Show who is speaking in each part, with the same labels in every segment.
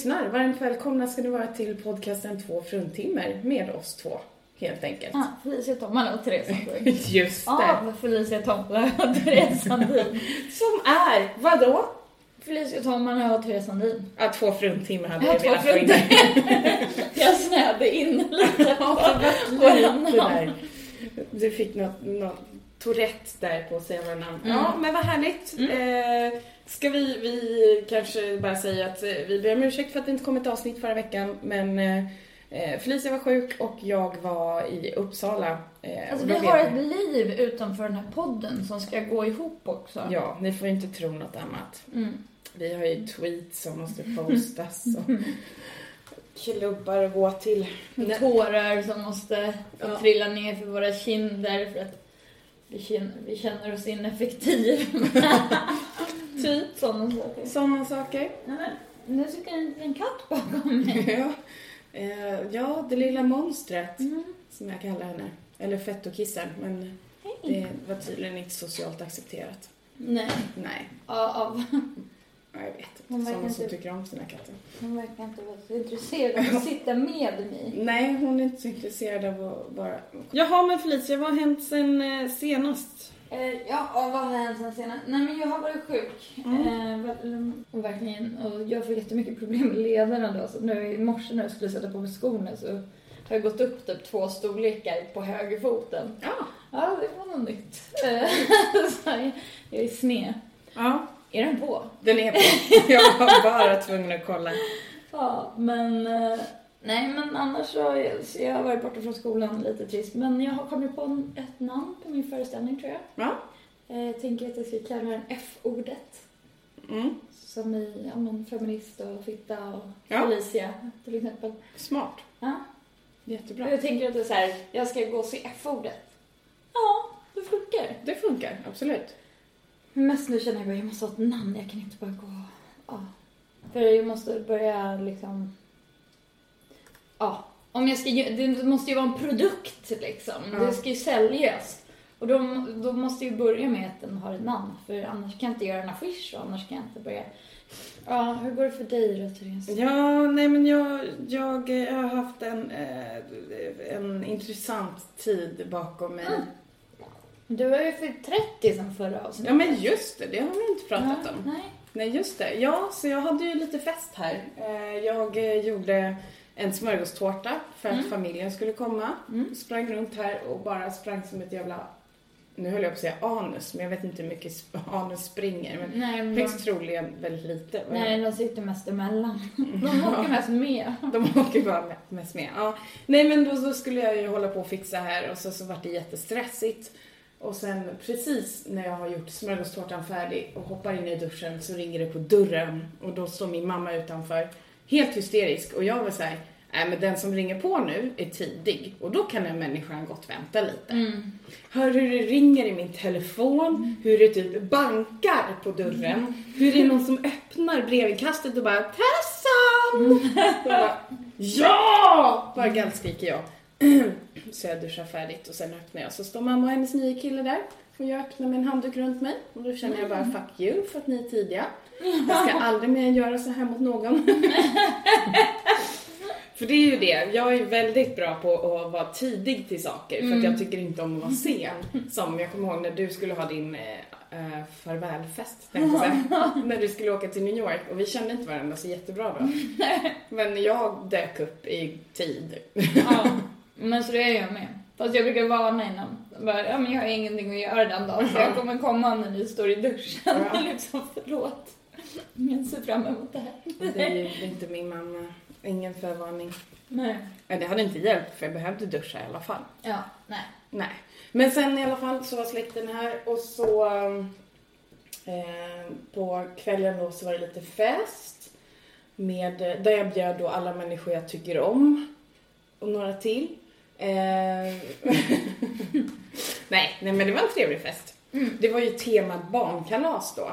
Speaker 1: lyssnar, varmt välkomna ska ni vara till podcasten Två fruntimmer med oss två, helt enkelt.
Speaker 2: Ah, Felicia Tomala och Therese Sandin.
Speaker 1: Just det.
Speaker 2: Av Felicia Tomala och Therese Sandin.
Speaker 1: Som är, vadå?
Speaker 2: Felicia Tomala och Therese Sandin.
Speaker 1: Ja, två fruntimmer hade
Speaker 2: Ja,
Speaker 1: jag velat få in.
Speaker 2: Jag snäade in lite på namn.
Speaker 1: där. Du fick något, något Tourette där på att säga våra namn.
Speaker 2: Mm.
Speaker 1: Ja, men vad härligt. Eh, ska vi, vi kanske bara säga att eh, vi ber om ursäkt för att det inte kom ett avsnitt förra veckan, men eh, Felicia var sjuk och jag var i Uppsala. Eh,
Speaker 2: Alltså
Speaker 1: och
Speaker 2: vi har ett
Speaker 1: ni-
Speaker 2: liv utanför den här podden som ska gå ihop också.
Speaker 1: Ja, ni får inte tro något annat.
Speaker 2: Mm.
Speaker 1: Vi har ju tweets som måste postas och klubbar att gå till. Nej.
Speaker 2: Tårar som måste
Speaker 1: Ja.
Speaker 2: trilla ner för våra kinder för att vi känner, vi känner oss ineffektiva. typ sådana saker.
Speaker 1: Sådana saker.
Speaker 2: Ja, men, nu sitter en liten katt bakom mig.
Speaker 1: Ja. Eh, ja, det lilla monstret.
Speaker 2: Mm.
Speaker 1: som jag kallar henne. Eller fettokissen, men
Speaker 2: Hej.
Speaker 1: det var tydligen inte socialt accepterat.
Speaker 2: Nej,
Speaker 1: Nej,
Speaker 2: ja, av,
Speaker 1: ja, jag vet
Speaker 2: Hon
Speaker 1: inte.
Speaker 2: verkar
Speaker 1: Sådana som
Speaker 2: inte-
Speaker 1: tycker om sina katter.
Speaker 2: hon verkar inte vara så intresserad av att sitta med mig.
Speaker 1: Nej, hon är inte så intresserad av att vara... Jaha, men Felicia, vad har hänt sen eh, senast?
Speaker 2: Eh, ja, och vad har hänt sen senast? Nej, men jag har varit sjuk.
Speaker 1: Mm.
Speaker 2: Eh, och verkligen, och jag får jättemycket problem med lederna då. Så nu i morse när jag skulle sätta på mig skorna så har jag gått upp typ två storlekar på högerfoten.
Speaker 1: Ja.
Speaker 2: Ja, det var något nytt. Eh, så jag, jag är sned.
Speaker 1: Ja,
Speaker 2: Är den på?
Speaker 1: den är på. Jag var bara tvungen att kolla.
Speaker 2: Ja, men... Nej, men annars så, jag- har varit borta från skolan lite trist. Men jag har kommit på en, ett namn på min föreställning tror jag.
Speaker 1: Ja.
Speaker 2: Eh, Jag tänker att jag ska kalla den F-ordet.
Speaker 1: Mm.
Speaker 2: Som i ja, men, feminist och fitta och
Speaker 1: Ja.
Speaker 2: Felicia till exempel.
Speaker 1: Smart.
Speaker 2: Ja.
Speaker 1: Jättebra.
Speaker 2: jag tänker att det är så här, jag ska gå och se F-ordet. Ja, det funkar.
Speaker 1: Det funkar, absolut.
Speaker 2: Men mest nu känner jag bara, jag måste ha ett namn. Jag kan inte bara gå... Ja. För jag måste börja liksom... Ja. Om jag ska Det måste ju vara en produkt liksom.
Speaker 1: Ja.
Speaker 2: Det ska ju säljas. Och då, då måste jag ju börja med att den har ett namn. För annars kan jag inte göra en affisch och annars kan jag inte börja... Ja, hur går det för dig då, Therese?
Speaker 1: Ja, nej men jag, jag, eh, har haft en, eh, en intressant tid bakom mig.
Speaker 2: Mm. Du var ju fyllt 30 sen förra avsnittet.
Speaker 1: Ja men just det, det har vi inte pratat
Speaker 2: Ja,
Speaker 1: om.
Speaker 2: Nej.
Speaker 1: Nej just det, ja så jag hade ju lite fest här. Eh, Jag eh, gjorde en smörgåstårta för att
Speaker 2: Mm.
Speaker 1: familjen skulle komma.
Speaker 2: Mm.
Speaker 1: Sprang runt här och bara sprang som ett jävla, nu höll jag på att säga anus, men jag vet inte hur mycket anus springer. Men
Speaker 2: Nej, men
Speaker 1: högst troligen väldigt lite.
Speaker 2: nej, de sitter mest emellan. De åker mest med.
Speaker 1: De åker bara med- mest med. Ja. Nej men då så skulle jag ju hålla på och fixa här och så, så vart det jättestressigt. Och sen precis när jag har gjort smörgåstårtan färdig och hoppar in i duschen så ringer det på dörren och då står min mamma utanför helt hysterisk och jag var så här, nej men den som ringer på nu är tidig och då kan den människan gott vänta lite.
Speaker 2: Mm.
Speaker 1: Hör hur det ringer i min telefon, hur det typ bankar på dörren, hur det är någon som öppnar brevinkastet och bara Tessan! Och bara, ja! Bara gallskriker jag. Så jag duschar färdigt och sen öppnar jag så står mamma och hennes nya kille där och jag öppnar med en handduk runt mig och då känner jag bara fuck you för att ni är tidiga. Jag ska aldrig mer göra så här mot någon. För det är ju det, jag är väldigt bra på att vara tidig till saker för att jag tycker inte om att vara sen. Som jag kommer ihåg när du skulle ha din eh, farvälfest. När du skulle åka till New York och vi kände inte varandra så jättebra då. Men jag dök upp i tid.
Speaker 2: Ja, men så det är jag med. Fast jag brukar varna innan. Bara, ja, men jag har ingenting att göra den dagen så jag kommer komma när ni står i duschen.
Speaker 1: Ja.
Speaker 2: liksom, förlåt. Jag ser fram emot det här.
Speaker 1: Det är ju inte min mamma. Ingen förvarning.
Speaker 2: Nej.
Speaker 1: Ja, det hade inte hjälpt för jag behövde duscha i alla fall.
Speaker 2: Ja, nej.
Speaker 1: Nej. Men sen i alla fall så var släkten här och så eh, på kvällen då så var det lite fest. Med, där jag bjöd då alla människor jag tycker om. Och några till. Eh, nej, nej, men det var en trevlig fest.
Speaker 2: Mm.
Speaker 1: Det var ju tema barnkalas då.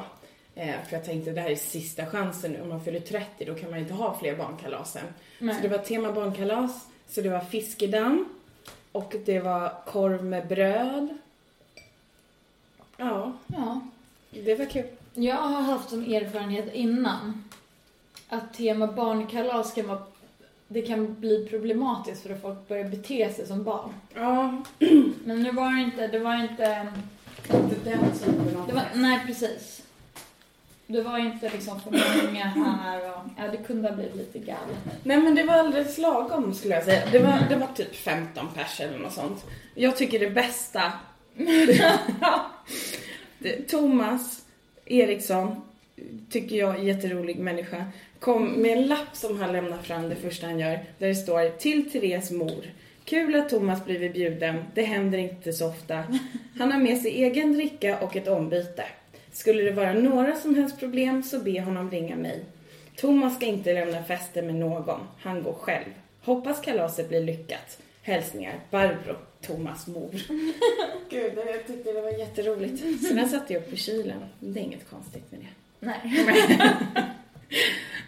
Speaker 1: Eh, för jag tänkte det här är sista chansen. Om man fyller 30 då kan man inte ha fler barnkalas.
Speaker 2: Nej.
Speaker 1: Så det var tema barnkalas, så det var fiskedamm och det var korv med bröd. Ja,
Speaker 2: Ja.
Speaker 1: det var kul.
Speaker 2: Jag har haft som erfarenhet innan att tema barnkalas kan vara det kan bli problematiskt för att folk börjar bete sig som barn.
Speaker 1: Ja,
Speaker 2: Men nu var det inte, det var inte,
Speaker 1: inte den typen av
Speaker 2: det var,
Speaker 1: fest.
Speaker 2: nej precis. Det var inte liksom för många här och, ja det kunde ha blivit lite galet.
Speaker 1: Nej men det var alldeles lagom skulle jag säga. Det var, det var typ 15 pers eller något sånt. Jag tycker det bästa... Thomas Eriksson, tycker jag är jätterolig människa, kom med en lapp som han lämnar fram det första han gör. Där det står till Therese mor. Kul att Thomas blivit bjuden, det händer inte så ofta. Han har med sig egen dricka och ett ombyte. Skulle det vara några som helst problem så be honom ringa mig. Thomas ska inte lämna festen med någon, han går själv. Hoppas kalaset blir lyckat. Hälsningar Barbro, Thomas mor. Gud, jag tyckte det var jätteroligt. Så den satte jag upp i kylen. Det är inget konstigt med det.
Speaker 2: Nej.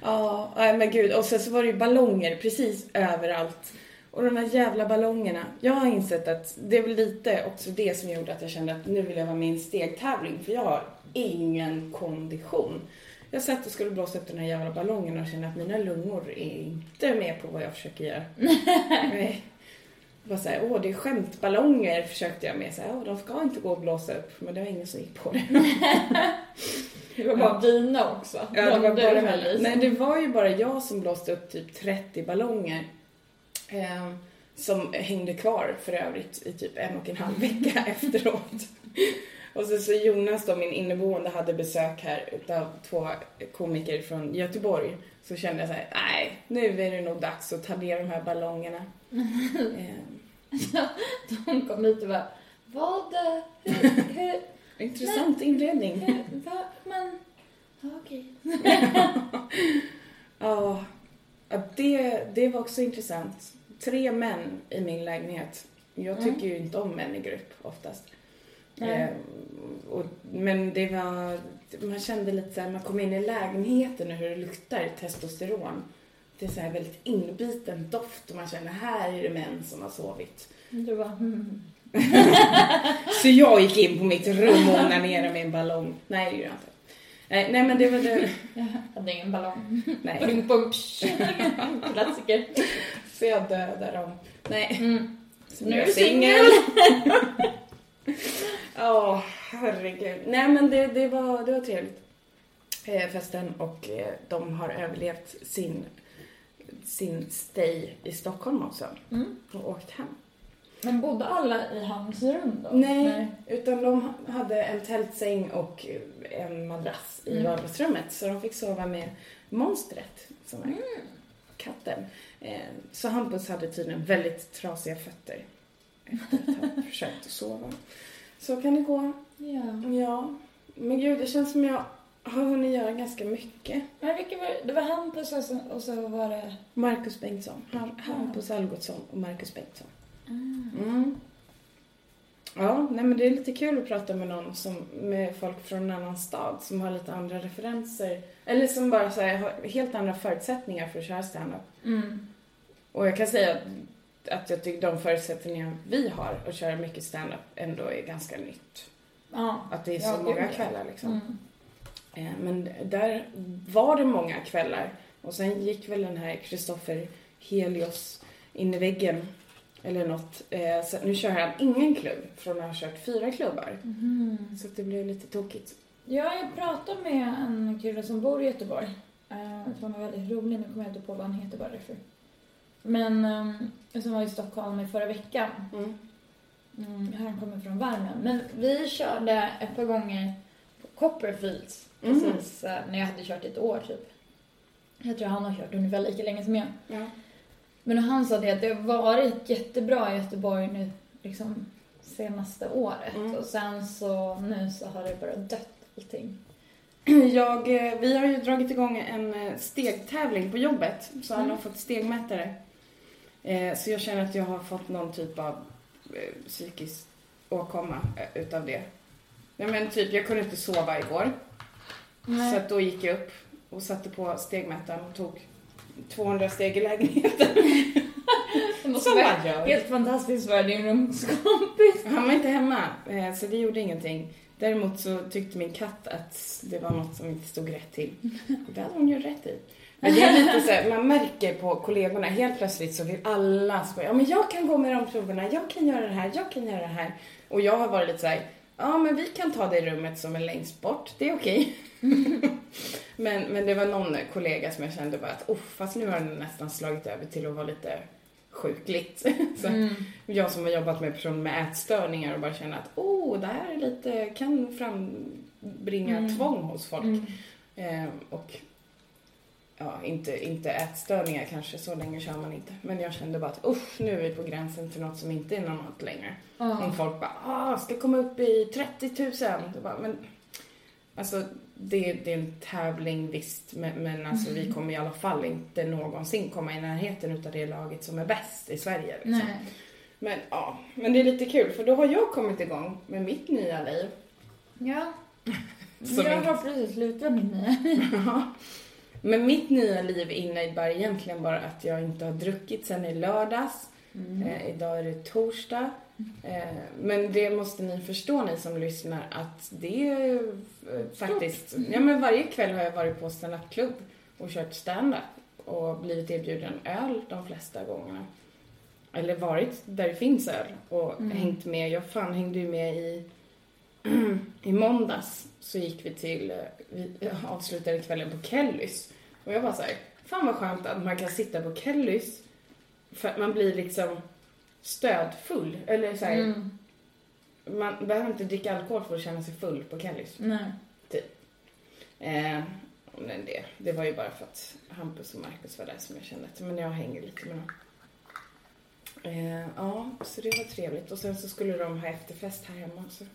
Speaker 1: Ja, men gud. Och sen så var det ju ballonger precis överallt. Och de här jävla ballongerna. Jag har insett att det är väl lite också det som gjorde att jag kände att nu vill jag vara med i en stegtävling. För jag har ingen kondition. Jag satt och skulle blåsa upp den här jävla ballongen och kände att mina lungor är inte med på vad jag försöker göra. Nej. Var såhär, åh det är skämtballonger försökte jag med. Så här, åh, de ska inte gå och blåsa upp. Men det var ingen som gick på det.
Speaker 2: Det var bara dina också.
Speaker 1: Ja, det var bara
Speaker 2: i.
Speaker 1: Nej, det var ju bara jag som blåste upp typ 30 ballonger. Eh, som hängde kvar för övrigt i typ en och en halv vecka efteråt. Och så, så Jonas då, min inneboende, hade besök här utav två komiker från Göteborg. Så kände jag så här, nej, nu är det nog dags att ta ner de här ballongerna. Eh,
Speaker 2: De kom hit och bara, vad, hur, hur,
Speaker 1: intressant inredning.
Speaker 2: hur, va, men, ja, okej.
Speaker 1: Ja, det, det var också intressant. Tre män i min lägenhet. Jag
Speaker 2: Mm.
Speaker 1: tycker ju inte om män i grupp oftast. Eh, och, men det var, man kände lite så här, man kom in i lägenheten och hur det luktar testosteron. Det är så här väldigt inbiten doft och man känner här är det män som har sovit.
Speaker 2: Du bara, hmm.
Speaker 1: Så jag gick in på mitt rum och onanerade med en ballong. Nej, det gjorde jag inte. Nej, nej men det var det.
Speaker 2: Jag hade ingen ballong.
Speaker 1: Nej,
Speaker 2: pung, psh. Klassiker.
Speaker 1: så jag dödade dem. Nej.
Speaker 2: Mm.
Speaker 1: Så
Speaker 2: Nu är du
Speaker 1: jag singel. Ja, herregud. Nej men det, det, var, det var trevligt. Eh, festen och eh, de har överlevt sin, sin stay i Stockholm också.
Speaker 2: Mm.
Speaker 1: Och åkt hem.
Speaker 2: Men bodde alla i hans rum då?
Speaker 1: Nej, utan de hade en tältsäng och en madrass i
Speaker 2: Mm.
Speaker 1: vardagsrummet. Så de fick sova med monstret, som är
Speaker 2: Mm.
Speaker 1: katten. Eh, så Hampus hade tydligen väldigt trasiga fötter efter att ha försökt att sova. Så kan det gå.
Speaker 2: Ja.
Speaker 1: Ja, men gud, det känns som jag har hunnit göra ganska mycket.
Speaker 2: Men vilka var det? Det var Hampus och så, och så var det...
Speaker 1: Marcus Bengtsson. Han- Hampus Algotsson och Marcus Bengtsson.
Speaker 2: Ah.
Speaker 1: Mm. Ja, nej men det är lite kul att prata med någon som, med folk från en annan stad som har lite andra referenser. Eller som bara så här, har helt andra förutsättningar för att köra standup.
Speaker 2: Mm.
Speaker 1: Och jag kan säga att, att jag tycker de förutsättningar vi har att köra mycket standup ändå är ganska nytt.
Speaker 2: Ja.
Speaker 1: Att det är så
Speaker 2: Ja,
Speaker 1: många
Speaker 2: ja.
Speaker 1: kvällar liksom.
Speaker 2: Mm.
Speaker 1: Eh, Men där var det många kvällar. Och sen gick väl den här Kristoffer Helios in i väggen. Eller något. Eh, Så nu kör han ingen klubb från att ha kört fyra klubbar.
Speaker 2: Mhm.
Speaker 1: Så det blev lite tokigt.
Speaker 2: Jag har pratat med en kille som bor i Göteborg. Uh, som var väldigt rolig, nu kommer jag inte på vad han heter bara därför. Men um, som var i Stockholm i förra veckan.
Speaker 1: Mm.
Speaker 2: Mm, han kommer från Värmland. Men vi körde ett par gånger på Copperfields.
Speaker 1: Mhm.
Speaker 2: Precis eh, när jag hade kört ett år typ. Jag tror han har kört ungefär lika länge som jag.
Speaker 1: Ja.
Speaker 2: Men han sa det att det har varit jättebra i Göteborg nu liksom senaste året.
Speaker 1: Mm.
Speaker 2: Och sen så nu så har det bara dött allting.
Speaker 1: Jag, eh, vi har ju dragit igång en eh, stegtävling på jobbet. Så alla
Speaker 2: Mm.
Speaker 1: har fått stegmätare. Eh, Så jag känner att jag har fått någon typ av eh, psykisk åkomma eh, utav det. Ja men typ, jag kunde inte sova igår. Så att då gick jag upp och satte på stegmätaren och tog 200 steg i lägenheten.
Speaker 2: Det måste
Speaker 1: Som man gör.
Speaker 2: helt fantastiskt för din rumskompis.
Speaker 1: Han var inte hemma, så det gjorde ingenting. Däremot så tyckte min katt att det var något som inte stod rätt till. Det hade hon ju rätt i. Men det är lite så här, man märker på kollegorna, helt plötsligt så vill alla skoja. Ja men jag kan gå med de proverna, jag kan göra det här, jag kan göra det här. Och jag har varit lite så här, ja men vi kan ta det rummet som är längst bort, det är okej. men, men det var någon kollega som jag kände bara att, oh, fast nu har den nästan slagit över till att vara lite sjukligt. så
Speaker 2: Mm.
Speaker 1: jag som har jobbat med personer med ätstörningar och bara känner att, oh, det här är lite, kan frambringa
Speaker 2: Mm.
Speaker 1: tvång hos folk.
Speaker 2: Mm.
Speaker 1: Eh, och ja, inte, inte ätstörningar kanske, så länge kör man inte. Men jag kände bara att usch, nu är vi på gränsen till något som inte är normalt längre. Om
Speaker 2: Ja.
Speaker 1: folk bara, ah, ska komma upp i 30 000. Då bara, men, alltså, det, det är en tävling visst, men, men alltså, vi kommer i alla fall inte någonsin komma i närheten utav det laget som är bäst i Sverige. Liksom. Men ja, men det är lite kul för då har jag kommit igång med mitt nya liv.
Speaker 2: Ja. Jag har precis slutat min nya.
Speaker 1: Men mitt nya liv innebär egentligen bara att jag inte har druckit sen i lördags.
Speaker 2: Mm.
Speaker 1: Eh, idag är det torsdag. Eh, men det måste ni förstå ni som lyssnar att det är eh, faktiskt... Ja men varje kväll har jag varit på standup-klubb och kört stand-up och blivit erbjuden öl de flesta gångerna. Eller varit där det finns öl och
Speaker 2: Mm.
Speaker 1: hängt med. Jag fan hängde ju med i... I måndags så gick vi till... eh, Vi avslutade kvällen på Kellys. Och jag var så här, fan vad skönt att man kan sitta på Kellys för att man blir liksom stödfull. Eller så här,
Speaker 2: Mm.
Speaker 1: man behöver inte dricka alkohol för att känna sig full på Kellys.
Speaker 2: Nej.
Speaker 1: Eh, men det, det var ju bara för att Hampus och Marcus var där som jag kände att men jag hänger lite med dem. Eh, ja, så det var trevligt. Och sen så skulle de ha efterfest här hemma så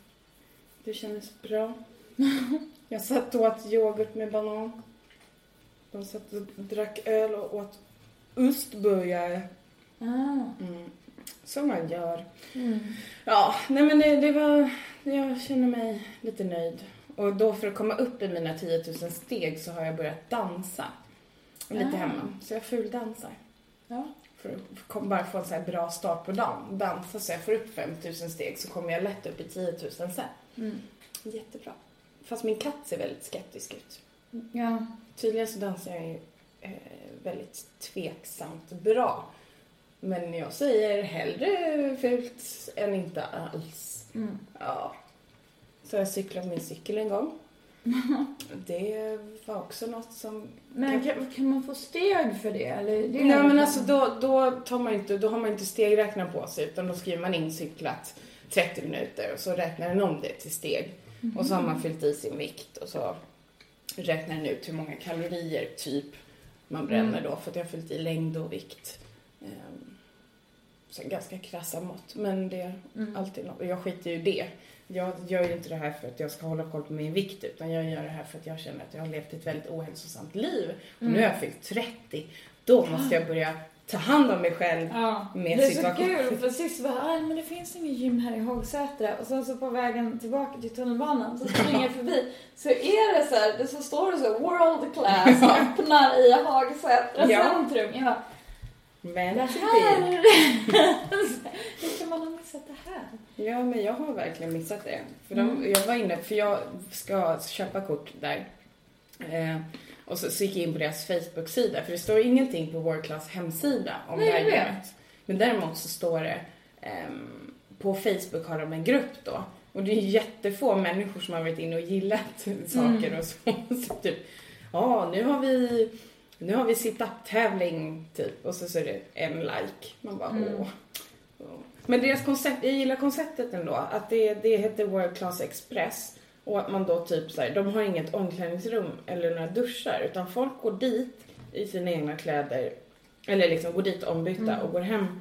Speaker 1: det kändes bra. Jag satt och åt yoghurt med banan. De satt och drack öl och åt ostburgare.
Speaker 2: Ah.
Speaker 1: Mm. Som man gör.
Speaker 2: Mm.
Speaker 1: Ja, nej men det, det var... Jag känner mig lite nöjd. Och då för att komma upp i mina 10 000 steg så har jag börjat dansa. Lite
Speaker 2: Ah.
Speaker 1: hemma. Så jag fuldansar.
Speaker 2: Ja.
Speaker 1: För att bara få en så här bra start på dagen. Dansa så jag får upp 5 000 steg så kommer jag lätt upp i 10 000 sen.
Speaker 2: Mm.
Speaker 1: Jättebra. Fast min katt ser väldigt skeptisk ut.
Speaker 2: Ja.
Speaker 1: Tydligen så dansar jag ju eh, väldigt tveksamt bra. Men jag säger hellre fult än inte alls.
Speaker 2: Mm.
Speaker 1: Ja. Så har jag cyklat min cykel en gång. Det var också något som...
Speaker 2: Men kan, kan man få steg för det? Eller det
Speaker 1: Nej men alltså då, då, tar man inte, då har man inte stegräknaren på sig utan då skriver man in cyklat 30 minuter och så räknar den om det till steg. Och så har man fyllt i sin vikt och så räknar den ut hur många kalorier typ man bränner då för att jag har fyllt i längd och vikt. Ehm, Så ganska krassa mått men det är
Speaker 2: Mm.
Speaker 1: alltid något. Och jag skiter ju i det. Jag gör ju inte det här för att jag ska hålla koll på min vikt utan jag gör det här för att jag känner att jag har levt ett väldigt ohälsosamt liv. Och nu har jag fyllt 30. Då måste jag börja ta hand om mig själv.
Speaker 2: Ja,
Speaker 1: med
Speaker 2: det är så kul för sist var "Aj, men det finns ingen gym här i Hagsätra och sen så på vägen tillbaka till tunnelbanan så springer jag förbi så är det så här, det så står det så world class öppnar i Hagsätra
Speaker 1: Ja.
Speaker 2: centrum. Jag bara,
Speaker 1: Men
Speaker 2: det
Speaker 1: förbi.
Speaker 2: här! Hur kan man ha missat det här?
Speaker 1: Ja, men jag har verkligen missat det. För de,
Speaker 2: Mm.
Speaker 1: Jag var inne, för jag ska köpa kort där. Eh, och så, så gick jag in på deras Facebook-sida, för det står ingenting på World Class hemsida om
Speaker 2: Nej,
Speaker 1: det här gymmet. Men däremot så står det, ehm, på Facebook har de en grupp då. Och det är jättefå människor som har varit inne och gillat saker
Speaker 2: Mm.
Speaker 1: och så. så typ, ja nu har vi, nu har vi sit-up-tävling typ. Och så, så är det en like. Man bara
Speaker 2: Mm.
Speaker 1: åh. Men deras koncept, jag gillar konceptet ändå. Att det, det heter World Class Express. Och att man då typ så här, de har inget omklädningsrum eller några duschar. Utan folk går dit i sina egna kläder. Eller liksom går dit ombytta
Speaker 2: Mm.
Speaker 1: och går hem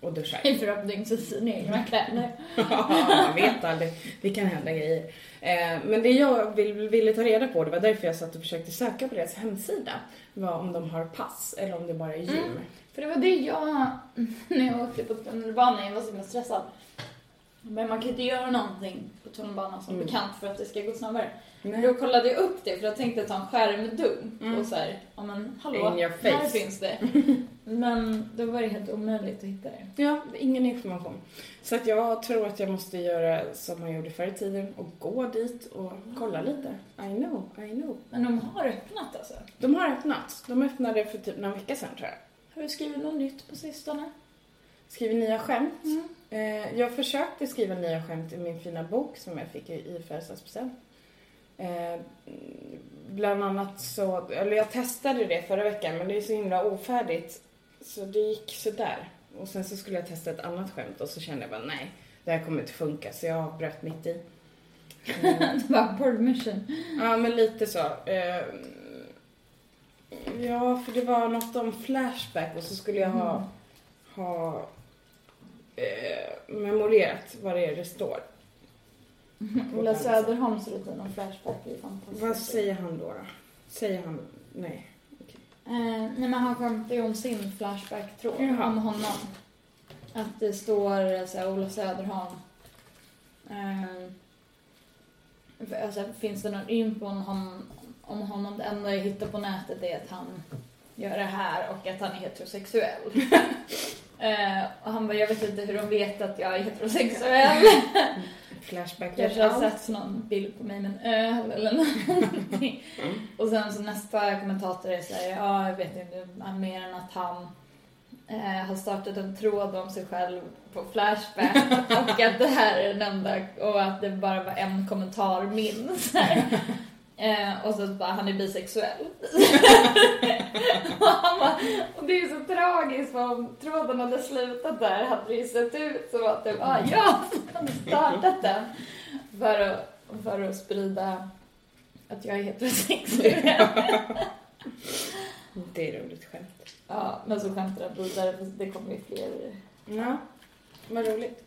Speaker 1: och duschar.
Speaker 2: I förhoppningsvis sina egna kläder.
Speaker 1: Ja, man vet aldrig. Det kan hända grejer. Eh, men det jag vill, ville ta reda på, det var därför jag satt och försökte söka på deras hemsida, var om de har pass eller om det bara är gym.
Speaker 2: Mm. För det var det jag, när jag åkte på tunnelbanan, jag var så himla stressad. Men man kan inte göra någonting på tunnelbanan som
Speaker 1: Mm.
Speaker 2: bekant för att det ska gå snabbare.
Speaker 1: Nej.
Speaker 2: Då kollade jag upp det för jag tänkte ta en skärmdump
Speaker 1: Mm.
Speaker 2: och så här, ja men hallå, här finns det. Men då var det helt omöjligt att hitta det.
Speaker 1: Ja, ingen information. Så att jag tror att jag måste göra som man gjorde förr i tiden och gå dit och kolla lite. I know, I know.
Speaker 2: Men de har öppnat alltså?
Speaker 1: De har öppnat. De öppnade för typ några vecka sedan tror jag.
Speaker 2: Har du skrivit något nytt på sistone?
Speaker 1: Skriver nya skämt.
Speaker 2: Mm.
Speaker 1: Eh, jag försökte skriva nya skämt i min fina bok som jag fick i, i födelsedagspresent. Eh, bland annat så, eller jag testade det förra veckan men det är så himla ofärdigt så det gick sådär. Och sen så skulle jag testa ett annat skämt och så kände jag bara nej, det här kommer inte funka så jag avbröt mitt i. Eh,
Speaker 2: Det var permission.
Speaker 1: ja men lite så. Eh, ja, för det var något om Flashback och så skulle jag ha, ha eh, memorerat vad det är det står.
Speaker 2: Ola Söderholms rutin om Flashback är fantastisk.
Speaker 1: Vad säger han då? då? Säger han nej?
Speaker 2: Eh, nej men han skämtar ju om sin Flashback-tråd,
Speaker 1: Jaha.
Speaker 2: om honom. Att det står eh, så här, Ola Söderholm. Eh, alltså, finns det någon info om honom? Det enda jag hittar på nätet är att han gör det här och att han är heterosexuell. eh, och han bara, jag vet inte hur de vet att jag är heterosexuell.
Speaker 1: Flashback
Speaker 2: Kanske har sett någon bild på mig med en öl eller någonting. Och sen så nästa kommentator är såhär, ja jag vet inte mer än att han eh, har startat en tråd om sig själv på Flashback och att det här är den enda och att det bara var en kommentar minst. Eh, och så bara, han är bisexuell. och, han bara, och det är så tragiskt för om tråden hade slutat där hade det ju sett ut som att det var jag som hade startat den. För att, för att sprida att jag är heterosexuell.
Speaker 1: Det är roligt skämt.
Speaker 2: ja, men så skämtar jag vidare för det kommer ju fler.
Speaker 1: Ja, vad roligt.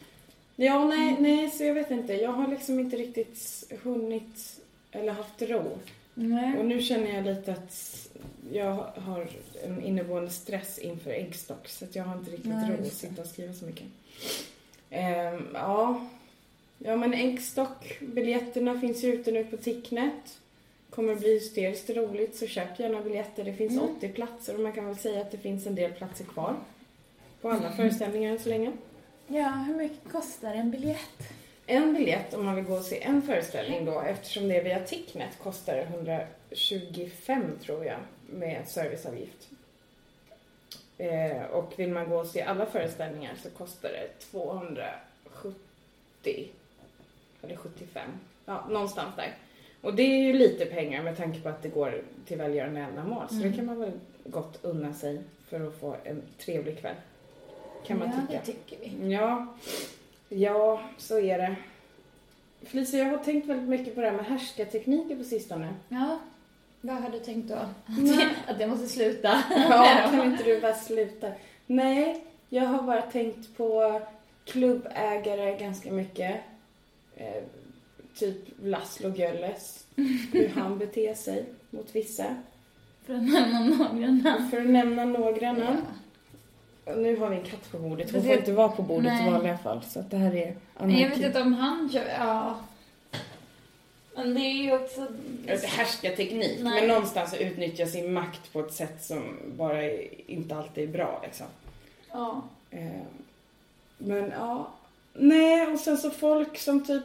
Speaker 1: Ja, nej, nej, så jag vet inte. Jag har liksom inte riktigt hunnit eller haft ro.
Speaker 2: Nej.
Speaker 1: Och nu känner jag lite att jag har en inneboende stress inför äggstock så att jag har inte riktigt
Speaker 2: Nej,
Speaker 1: ro att sitta och skriva så mycket. Ehm, ja. ja, men äggstock, biljetterna finns ju ute nu på Ticknet. Kommer bli hysteriskt roligt så köp gärna biljetter. Det finns
Speaker 2: Mm.
Speaker 1: 80 platser och man kan väl säga att det finns en del platser kvar. På alla
Speaker 2: Mm.
Speaker 1: föreställningar än så länge.
Speaker 2: Ja, hur mycket kostar en biljett?
Speaker 1: En biljett om man vill gå och se en föreställning då, eftersom det via Ticknet, kostar det 125 tror jag med serviceavgift. Eh, och vill man gå och se alla föreställningar så kostar det 270 eller 75, ja någonstans där. Och det är ju lite pengar med tanke på att det går till välgörande ändamål så
Speaker 2: Mm.
Speaker 1: det kan man väl gott unna sig för att få en trevlig kväll. Kan man
Speaker 2: ja,
Speaker 1: tycka.
Speaker 2: det tycker vi.
Speaker 1: Ja, ja, så är det. Felicia, jag har tänkt väldigt mycket på det här med härskartekniker på sistone.
Speaker 2: Ja, vad har du tänkt då?
Speaker 1: Nej.
Speaker 2: Att jag måste sluta?
Speaker 1: Ja, kan inte du bara sluta? Nej, jag har bara tänkt på klubbägare ganska mycket. Eh, typ Laszlo Gölles. Hur han beter sig mot vissa.
Speaker 2: För att nämna några namn.
Speaker 1: För att nämna några namn.
Speaker 2: Ja.
Speaker 1: Nu har vi en katt på bordet. Hon får inte vara på bordet
Speaker 2: Nej.
Speaker 1: i vanliga fall. Så att det här är
Speaker 2: Men jag vet
Speaker 1: anarki.
Speaker 2: inte om han kör... Ja. Men det är ju också...
Speaker 1: Alltså, härskarteknik,
Speaker 2: Nej.
Speaker 1: men någonstans att utnyttja sin makt på ett sätt som bara är, inte alltid är bra liksom.
Speaker 2: Ja.
Speaker 1: Eh, men ja, nej och sen så folk som typ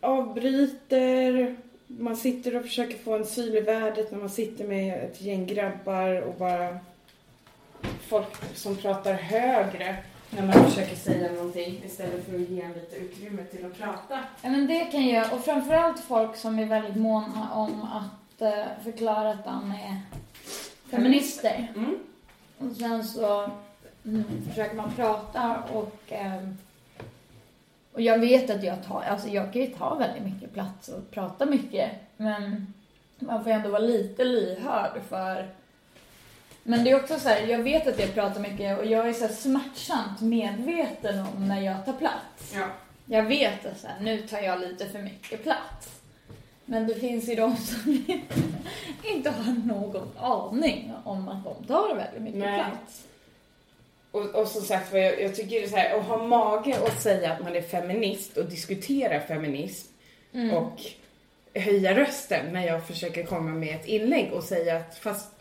Speaker 1: avbryter, man sitter och försöker få en syl i värdet när man sitter med ett gäng grabbar och bara folk som pratar högre när man försöker säga någonting istället för att ge en lite utrymme till att prata.
Speaker 2: Ja men det kan jag, och framförallt folk som är väldigt måna om att eh, förklara att de är feminister.
Speaker 1: Mm.
Speaker 2: Och sen så mm, försöker man prata och ehm, och jag vet att jag tar, alltså jag kan ju ta väldigt mycket plats och prata mycket men man får ändå vara lite lyhörd för men det är också så här, jag vet att jag pratar mycket och jag är så här smärtsamt medveten om när jag tar plats.
Speaker 1: Ja.
Speaker 2: Jag vet att så här, nu tar jag lite för mycket plats. Men det finns ju de som inte, har någon aning om att de tar väldigt mycket
Speaker 1: Nej.
Speaker 2: plats.
Speaker 1: Och, och som sagt jag, jag tycker det är så här, att ha mage att säga att man är feminist och diskutera feminism
Speaker 2: Mm.
Speaker 1: och höja rösten när jag försöker komma med ett inlägg och säga att fast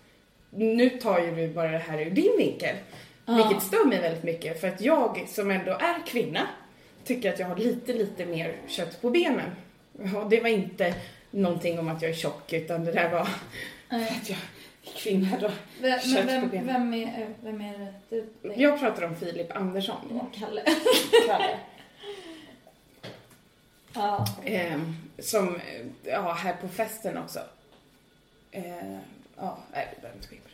Speaker 1: nu tar ju du bara det här ur din vinkel.
Speaker 2: Ja.
Speaker 1: Vilket stör mig väldigt mycket för att jag som ändå är kvinna tycker att jag har lite, lite mer kött på benen. Och det var inte någonting om att jag är tjock utan det där var
Speaker 2: Nej.
Speaker 1: att jag är kvinna då.
Speaker 2: Vem,
Speaker 1: Kött
Speaker 2: men
Speaker 1: på
Speaker 2: vem,
Speaker 1: benen.
Speaker 2: vem, är, vem är det? Du,
Speaker 1: Jag pratar om Filip Andersson då.
Speaker 2: Kalle.
Speaker 1: Kalle.
Speaker 2: Ja.
Speaker 1: Ehm, som, eh, ja, här på festen också. Eh, ja, nej, vi behöver inte gå in på det.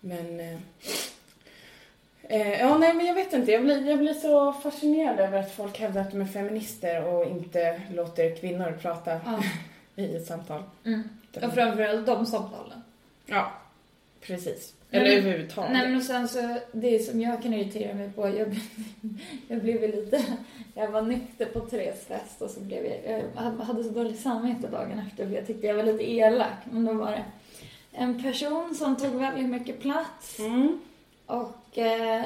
Speaker 1: Men, eh, eh, ja, nej, men jag vet inte. Jag blir, jag blir så fascinerad över att folk hävdar att de är feminister och inte låter kvinnor prata
Speaker 2: ja.
Speaker 1: i ett samtal.
Speaker 2: Mm. Och framförallt de samtalen.
Speaker 1: Ja, precis. Eller
Speaker 2: men-
Speaker 1: överhuvudtaget.
Speaker 2: Nej men och sen så, det som jag kan irritera mig på, jag, jag blev lite, jag var nykter på Therese fest och så blev jag, jag hade så dåligt samvete dagen efter för jag tyckte jag var lite elak. Men då var det en person som tog väldigt mycket plats
Speaker 1: Mm.
Speaker 2: och eh,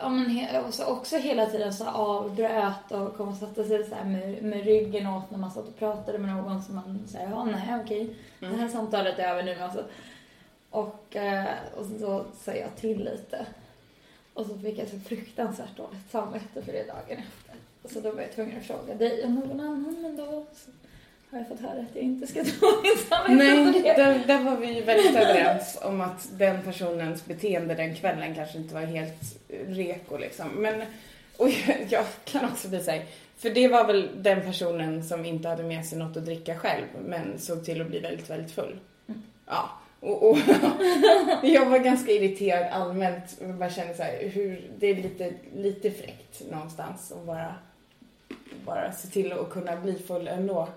Speaker 2: ja, men he, och så också hela tiden så avbröt och kom och satte sig så här med, med ryggen åt när man satt och pratade med någon som man säger, ja nej okej, det här samtalet är över nu alltså. Och, eh, och så sa jag till lite. Och så fick jag så fruktansvärt dåligt samvete för det dagen efter. Och så då var jag tvungen att fråga dig och någon annan, men då så har jag fått höra att jag inte ska ta mitt samvete
Speaker 1: Nej, där, där var vi ju väldigt överens om att den personens beteende den kvällen kanske inte var helt reko liksom. Men, och jag, jag kan också bli såhär, för det var väl den personen som inte hade med sig något att dricka själv, men såg till att bli väldigt, väldigt full.
Speaker 2: Mm.
Speaker 1: Ja, och, och jag var ganska irriterad allmänt och bara kände så här, hur det är lite, lite fräckt någonstans att bara, bara se till att kunna bli full ändå.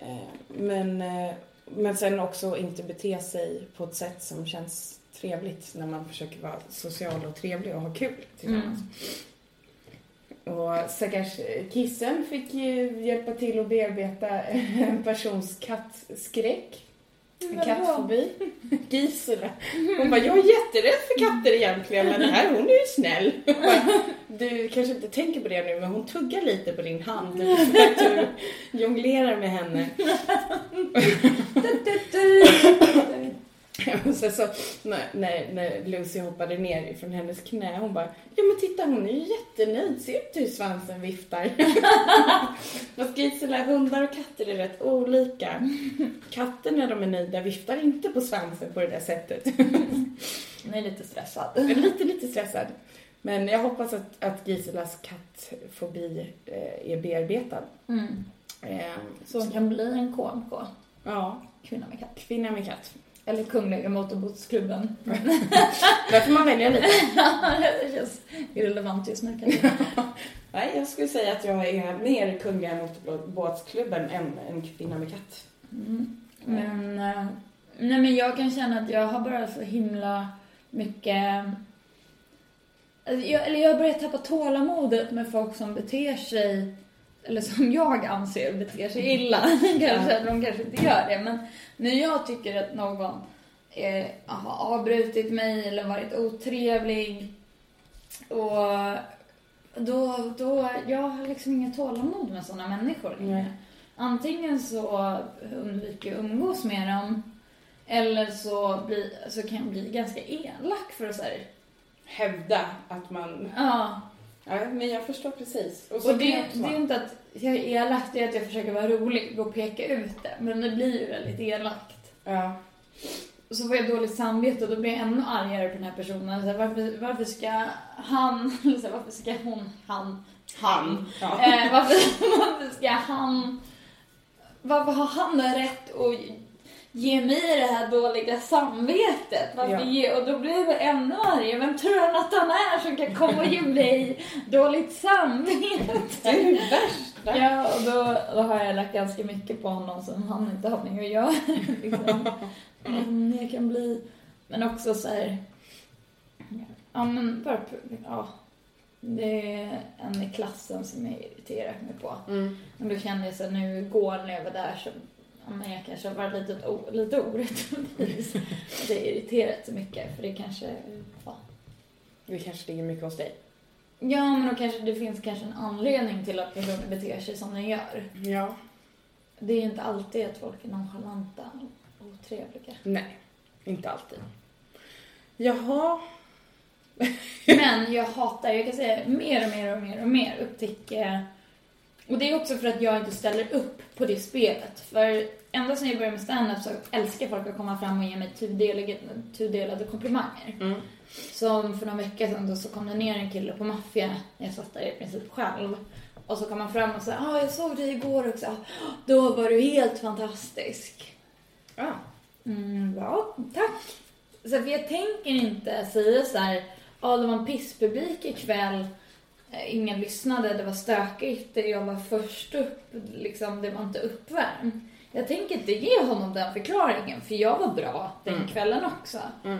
Speaker 1: Eh, Men, eh, men sen också inte bete sig på ett sätt som känns trevligt när man försöker vara social och trevlig och ha kul tillsammans. Och stackars kissen fick ju hjälpa till att bearbeta en persons kattskräck. En kattfobi. Gisela. Hon bara, jag är jätterädd för katter egentligen men här hon är ju snäll. Du kanske inte tänker på det nu men hon tuggar lite på din hand för att du jonglerar med henne. Sen så när, när, när Lucy hoppade ner från hennes knä, hon bara Ja men titta hon är ju jättenöjd, ser du hur svansen viftar? Fast Gisela, hundar och katter är rätt olika. Katter när de är nöjda viftar inte på svansen på det där sättet.
Speaker 2: Hon är lite stressad.
Speaker 1: Lite, lite stressad. Men jag hoppas att, att Giselas kattfobi eh, är bearbetad.
Speaker 2: Mm.
Speaker 1: Eh,
Speaker 2: Så hon kan bli en KMK,
Speaker 1: Ja,
Speaker 2: kvinna med katt.
Speaker 1: kvinna med katt.
Speaker 2: Eller Kungliga Motorbåtsklubben.
Speaker 1: Där får man välja lite.
Speaker 2: det känns irrelevant just nu kanske.
Speaker 1: Nej, jag skulle säga att jag är mer Kungliga Motorbåtsklubben än en kvinna med katt.
Speaker 2: Mm. Men, eh, nej men jag kan känna att jag har bara så himla mycket... Alltså jag, eller jag har börjat tappa tålamodet med folk som beter sig, eller som jag anser beter sig illa. kanske, de kanske inte gör det, men när jag tycker att någon eh, har avbrutit mig eller varit otrevlig och då, då, jag har liksom inget tålamod med sådana människor längre.
Speaker 1: Nej.
Speaker 2: Antingen så undviker jag umgås med dem eller så, blir, så kan jag bli ganska elak för att säga
Speaker 1: Hävda att man...
Speaker 2: Ja,
Speaker 1: Ja, men jag förstår precis. så
Speaker 2: och det,
Speaker 1: också
Speaker 2: det är inte att jag är elak, det är att jag försöker vara rolig och peka ut det. Men det blir ju väldigt elakt.
Speaker 1: Ja.
Speaker 2: Och så får jag dåligt samvete och då blir jag ännu argare på den här personen. Så här, varför, varför ska han, eller så här, varför ska hon, han,
Speaker 1: Han. Ja.
Speaker 2: Eh, varför, varför ska han... Varför har han rätt att ge mig det här dåliga samvetet? Varför ge, och då blir jag ännu argare. Vem tror han att han är som kan komma och ge mig dåligt samvete?
Speaker 1: Det är det värsta.
Speaker 2: Ja, och då, då har jag lagt ganska mycket på honom som han inte har med att göra. Liksom. Men jag kan bli... Men också så här... Ja, men bara... Ja. Det är en i klassen som jag irriterar mig på.
Speaker 1: Mm.
Speaker 2: Och då kände jag så här, nu igår när jag var där så men jag kanske har varit lite, lite orättvis. Att jag irriterat så mycket för det kanske, ja.
Speaker 1: Det kanske ligger mycket hos dig.
Speaker 2: Ja men då kanske det finns kanske en anledning till att personer beter sig som de gör.
Speaker 1: Ja.
Speaker 2: Det är ju inte alltid att folk är nonchalanta och otrevliga.
Speaker 1: Nej. Inte alltid. Jaha.
Speaker 2: Men jag hatar, jag kan säga mer och mer och mer och mer upptäcka och det är också för att jag inte ställer upp på det spelet. För ända sedan jag började med stand-up så älskar folk att komma fram och ge mig tudelade, tudelade komplimanger.
Speaker 1: Mm.
Speaker 2: Som för någon vecka sedan då så kom det ner en kille på maffia, jag satt där i princip själv. Och så kom han fram och sa ah, jag såg dig igår också, då var du helt fantastisk.
Speaker 1: Ja.
Speaker 2: Mm, ja, tack. Så för jag tänker inte säga så här, ja ah, det var en pisspublik ikväll, ingen lyssnade, det var stökigt, jag var först upp, liksom, det var inte uppvärmt. Jag tänker inte ge honom den förklaringen, för jag var bra den
Speaker 1: Mm.
Speaker 2: kvällen också.
Speaker 1: Mm.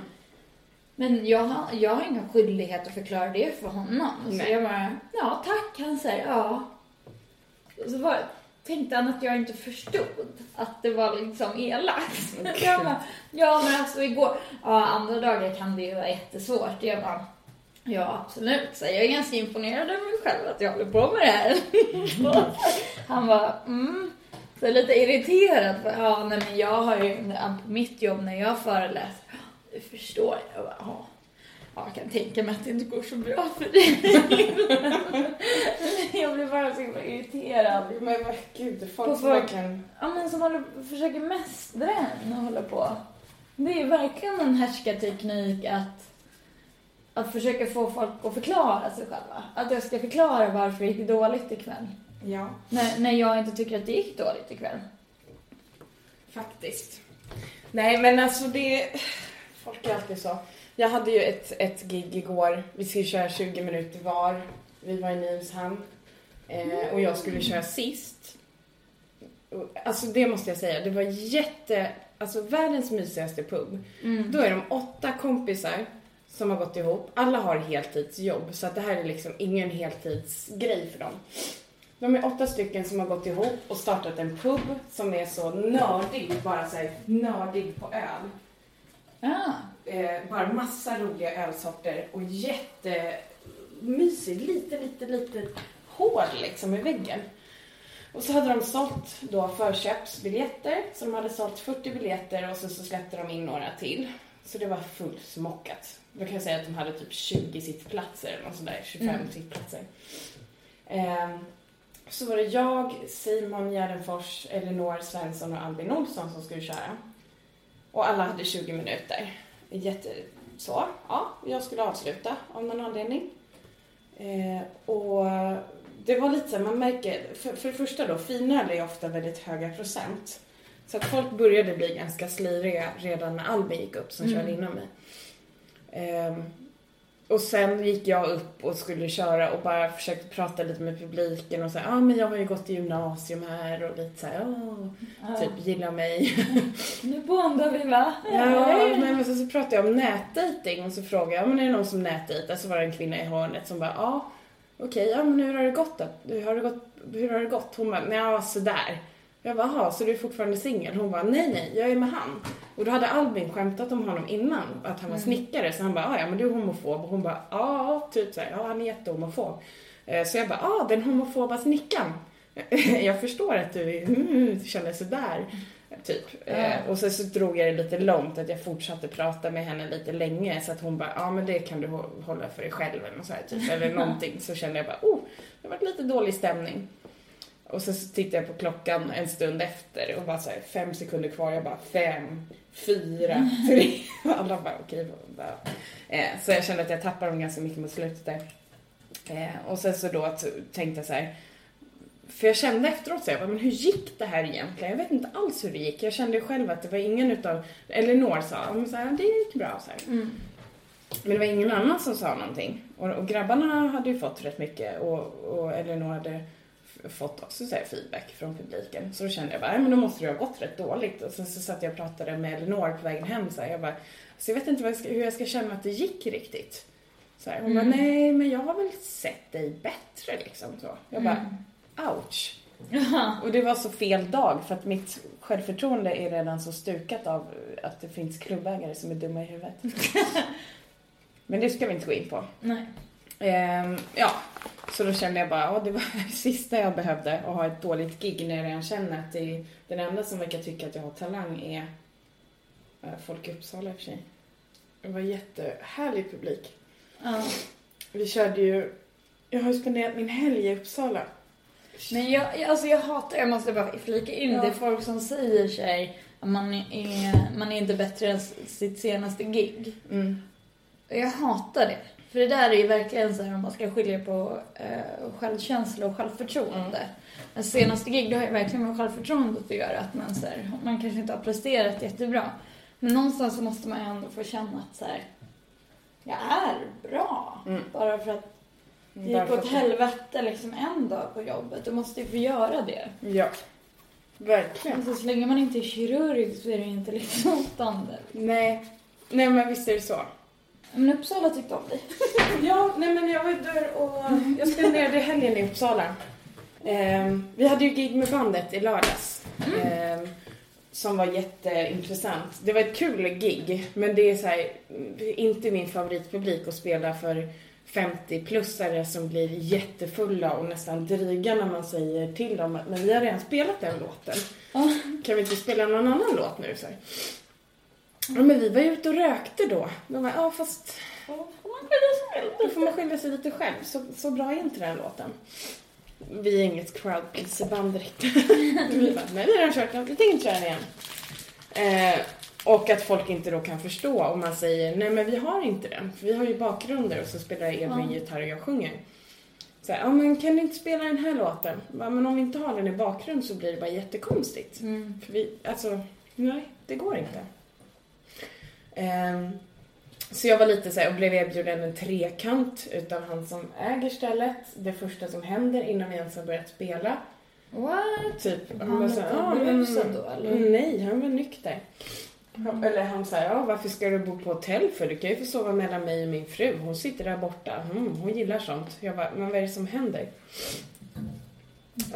Speaker 2: Men jag har, jag har ingen skyldighet att förklara det för honom. Så
Speaker 1: Nej.
Speaker 2: jag bara, ja tack, han säger ja. Och så var, tänkte han att jag inte förstod att det var liksom elakt.
Speaker 1: Okej.
Speaker 2: Jag bara, ja men alltså igår, ja andra dagar kan det ju vara jättesvårt. Jag bara, ja absolut. Så jag är ganska imponerad över mig själv att jag håller på med det här. han var, mm. Så lite irriterad för, ja nej men jag har ju, på mitt jobb när jag föreläser, det förstår jag. Jag bara, ja. Ja, jag kan tänka mig att det inte går så bra för dig. jag blir bara så himla irriterad.
Speaker 1: Men vad gud,
Speaker 2: På
Speaker 1: folk som
Speaker 2: folk-
Speaker 1: verkligen...
Speaker 2: Ja, men som håller, försöker mästra en och hålla på. Det är ju verkligen en härskarteknik att, att försöka få folk att förklara sig själva. Att jag ska förklara varför det gick dåligt ikväll.
Speaker 1: Ja,
Speaker 2: När, när jag inte tycker att det gick dåligt ikväll.
Speaker 1: faktiskt. Nej, men alltså det... Folk är alltid så. Jag hade ju ett, ett gig igår. Vi skulle köra 20 minuter var. Vi var i Nynäshamn. Eh, och jag skulle köra sist. Alltså det måste jag säga, det var jätte... Alltså världens mysigaste pub.
Speaker 2: Mm.
Speaker 1: Då är de åtta kompisar som har gått ihop. Alla har heltidsjobb så att det här är liksom ingen heltidsgrej för dem. De är åtta stycken som har gått ihop och startat en pub som är så nördig, bara så här nördig på öl.
Speaker 2: Ah.
Speaker 1: Eh, bara massa roliga ölsorter och jättemysig, lite, lite, lite hål liksom i väggen. Och så hade de sålt då förköpsbiljetter, så de hade sålt 40 biljetter och så, så släppte de in några till. Så det var fullsmockat. Då kan jag säga att de hade typ 20 sittplatser eller något sådär, 25
Speaker 2: Mm.
Speaker 1: sittplatser. Ehm, så var det jag, Simon Gärdenfors, Elinor Svensson och Albin Olsson som skulle köra. Och alla hade 20 minuter. Jätte... Så, ja, jag skulle avsluta av någon anledning. Eh, och det var lite så man märker, för, för det första då, finöl är ofta väldigt höga procent. Så att folk började bli ganska sliriga redan när Albin gick upp som
Speaker 2: Mm.
Speaker 1: körde innan mig. Ehm, och sen gick jag upp och skulle köra och bara försökte prata lite med publiken och säga, ja ah, men jag har ju gått i gymnasium här och lite så här, åh,
Speaker 2: Ja.
Speaker 1: typ gilla mig.
Speaker 2: Nu bondar vi va?
Speaker 1: Ja, men så, så pratade jag om nätdating och så frågade jag, men är det någon som nätdejtar? Så var det en kvinna i hörnet som bara, ja, okej, ja men hur har det gått då? Hur har det gått? Hur har det gått? Hon bara, ja sådär. Jag bara, jaha, så du är fortfarande singel? Hon bara, nej nej, jag är med han. Och då hade Albin skämtat om honom innan, att han var
Speaker 2: Mm.
Speaker 1: snickare, så han bara, "Ah, ja men du är homofob. Och hon bara, ja, typ såhär, ja han är jättehomofob. Eh, Så jag bara, ja den homofoba snickaren. Jag förstår att du mm, känner sådär. Typ. Eh, och sen så drog jag det lite långt, att jag fortsatte prata med henne lite länge så att hon bara, ja men det kan du hå- hålla för dig själv eller så här, typ. Eller någonting. Så kände jag bara, oh, det var lite dålig stämning. Och så tittade jag på klockan en stund efter och bara så här, fem sekunder kvar. Jag bara, fem, fyra, tre. Och alla bara, okej. bara. Eh, så jag kände att jag tappade dem ganska mycket mot slutet där. Eh, och sen så då tänkte jag så här, för jag kände efteråt så här, bara, men hur gick det här egentligen? Jag vet inte alls hur det gick. Jag kände själv att det var ingen utav, Elinor sa, men så här, det gick bra så här.
Speaker 2: Mm.
Speaker 1: Men det var ingen annan som sa någonting. Och, och grabbarna hade ju fått rätt mycket och, och Elinor hade fått också så här feedback från publiken. Så då kände jag bara, "Nej, men då måste det ha gått rätt dåligt. Och sen så satt jag och pratade med Elinor på vägen hem så här, jag bara, så jag vet inte jag ska, hur jag ska känna att det gick riktigt. Så här, hon
Speaker 2: Mm.
Speaker 1: bara, nej men jag har väl sett dig bättre liksom så. Jag bara,
Speaker 2: Mm.
Speaker 1: ouch. Och det var så fel dag för att mitt självförtroende är redan så stukat av att det finns klubbägare som är dumma i huvudet. Men det ska vi inte gå in på.
Speaker 2: Nej.
Speaker 1: Ehm, ja, så då kände jag bara, ja det var det sista jag behövde att ha ett dåligt gig när jag redan känner att det är, den enda som verkar tycka att jag har talang är eh, folk i Uppsala i och för sig. Det var jättehärlig publik.
Speaker 2: Ja.
Speaker 1: Vi körde ju, jag har ju spenderat min helg i Uppsala.
Speaker 2: Men jag, alltså jag hatar, jag måste bara flika in
Speaker 1: Ja.
Speaker 2: det, folk som säger sig att man är, man är inte bättre än sitt senaste gig.
Speaker 1: Mm.
Speaker 2: Jag hatar det. För det där är ju verkligen så här om man ska skilja på eh, självkänsla och självförtroende. Den senaste gig, det har ju verkligen med självförtroendet att göra. Att man, så här, man kanske inte har presterat jättebra. Men någonstans så måste man ju ändå få känna att så här, jag är bra.
Speaker 1: Mm.
Speaker 2: Bara för att det gick åt helvete liksom en dag på jobbet. Du måste ju få göra det.
Speaker 1: Ja, verkligen.
Speaker 2: Alltså, så länge man inte är kirurg så är det ju inte livshotande.
Speaker 1: Nej, nej men visst är det så.
Speaker 2: Men Uppsala tyckte om dig.
Speaker 1: Ja, nej men jag var där och jag spenderade helgen i Uppsala. Ehm, vi hade ju gig med bandet i lördags. ehm, som var jätteintressant. Det var ett kul gig, men det är så här, inte min favoritpublik att spela för 50-plussare som blir jättefulla och nästan dryga när man säger till dem att men vi har redan spelat den låten. Kan vi inte spela någon annan låt nu? Så här. Ja, men vi var ju ute och rökte då. De bara, ja fast då får man skylla sig lite själv. Så, så bra är inte den låten. Vi är inget crowdpleaser-band direkt. vi bara, nej vi har redan kört den, vi tänker inte köra den igen. Eh, och att folk inte då kan förstå om man säger, nej men vi har inte den. För vi har ju bakgrunder och så spelar Edvin
Speaker 2: Ja.
Speaker 1: gitarr och jag sjunger. Så här, ja men kan du inte spela den här låten? Ja, men om vi inte har den i bakgrund så blir det bara jättekonstigt.
Speaker 2: Mm.
Speaker 1: För vi, alltså, nej, det går inte. Ehm, så jag var lite så här och blev erbjuden en trekant utav han som äger stället. Det första som händer innan vi ens har börjat spela.
Speaker 2: What?
Speaker 1: Typ,
Speaker 2: Han lite
Speaker 1: så här, "Ja, men-
Speaker 2: berusad då, eller?
Speaker 1: Mm, Nej, han var nykter. Han- Eller han sa, ja varför ska du bo på hotell för? Du kan ju få sova mellan mig och min fru. Hon sitter där borta. Mm, hon gillar sånt. Jag bara, men vad är det som händer?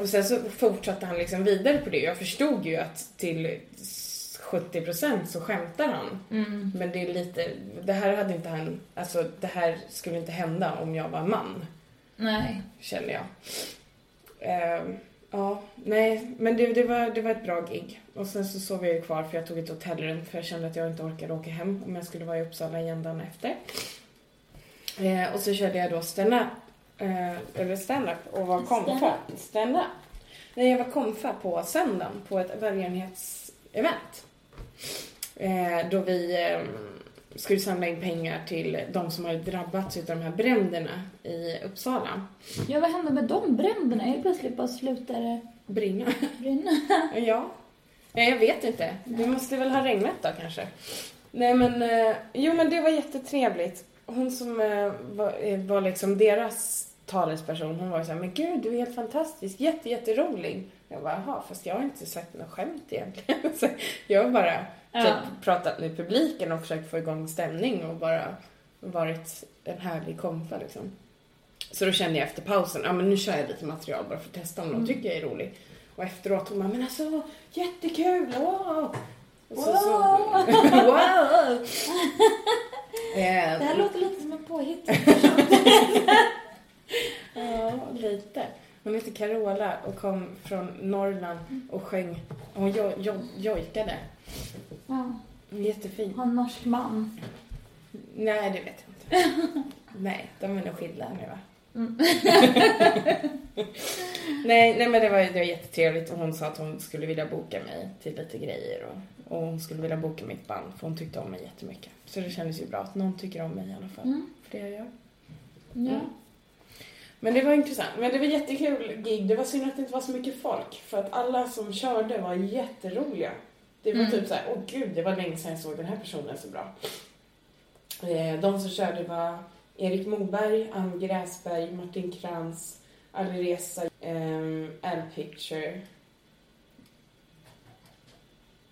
Speaker 1: Och sen så fortsatte han liksom vidare på det. Jag förstod ju att till 70% så skämtar han.
Speaker 2: Mm.
Speaker 1: Men det är lite, det här hade inte han, alltså det här skulle inte hända om jag var man,
Speaker 2: Nej.
Speaker 1: känner jag. Ehm, ja, nej, men det, det, var, det var ett bra gig. Och sen så sov jag ju kvar för jag tog ett hotellrum för jag kände att jag inte orkade åka hem om jag skulle vara i Uppsala igen dagen efter. Eh, och så körde jag då stand-up, eh, eller stand-up och var komfa. Stand-up. Nej, jag var komfa på söndagen på ett välgörenhetsevent. Eh, då vi eh, skulle samla in pengar till de som hade drabbats av de här bränderna i Uppsala.
Speaker 2: Ja, vad hände med de bränderna? Helt plötsligt bara slutade det
Speaker 1: Brinna.
Speaker 2: brinna.
Speaker 1: Ja. Nej, jag vet inte. Det måste väl ha regnat då kanske. Nej men, eh, jo men det var jättetrevligt. Hon som var, var liksom deras talesperson, hon var så här, men gud du är helt fantastisk, jätte, jätterolig. Jag bara, jaha, fast jag har inte sagt något skämt egentligen. Så jag har bara
Speaker 2: Ja.
Speaker 1: typ, pratat med publiken och försökt få igång stämning och bara varit en härlig kompa liksom. Så då kände jag efter pausen, ja men nu kör jag lite material bara för att testa om de tycker jag är rolig. Och efteråt hon bara, men alltså jättekul, wow! Och så, så, wow! Eh,
Speaker 2: Det här låter lite som en påhitt.
Speaker 1: Ja, lite. Hon heter Carola och kom från Norrland och sjöng. Hon jo, jo, jojkade.
Speaker 2: Ja.
Speaker 1: Jättefin.
Speaker 2: Har en norsk man.
Speaker 1: Nej, det vet jag inte. Nej, de är nog skilda nu va?
Speaker 2: Mm.
Speaker 1: nej, nej, men det var, det var jättetrevligt och hon sa att hon skulle vilja boka mig till lite grejer och, och hon skulle vilja boka mitt band för hon tyckte om mig jättemycket. Så det kändes ju bra att någon tycker om mig i alla fall.
Speaker 2: Mm.
Speaker 1: För det jag gör.
Speaker 2: Ja.
Speaker 1: Men det var intressant. Men det var jättekul gig. Det var synd att det inte var så mycket folk. För att alla som körde var jätteroliga. Det var
Speaker 2: Mm.
Speaker 1: typ så här, åh gud, det var länge sedan jag såg den här personen så bra. Eh, De som körde var Erik Moberg, Ann Gräsberg, Martin Krantz, Alireza, um, Al Picture,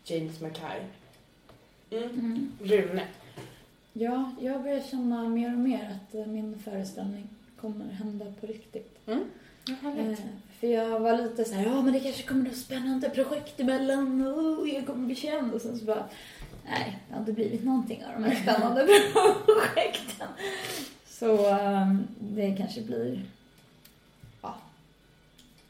Speaker 1: James Mackay. Mm.
Speaker 2: Mm.
Speaker 1: Rune.
Speaker 2: Ja, jag börjar känna mer och mer att eh, min föreställning kommer hända på riktigt.
Speaker 1: Mm.
Speaker 2: Eh, för jag var lite så här, ja men det kanske kommer något spännande projekt emellan, oh, jag kommer bli känd. Och sen så bara, nej, det har inte blivit någonting av de här spännande projekten. Så ehm, det kanske blir, ja,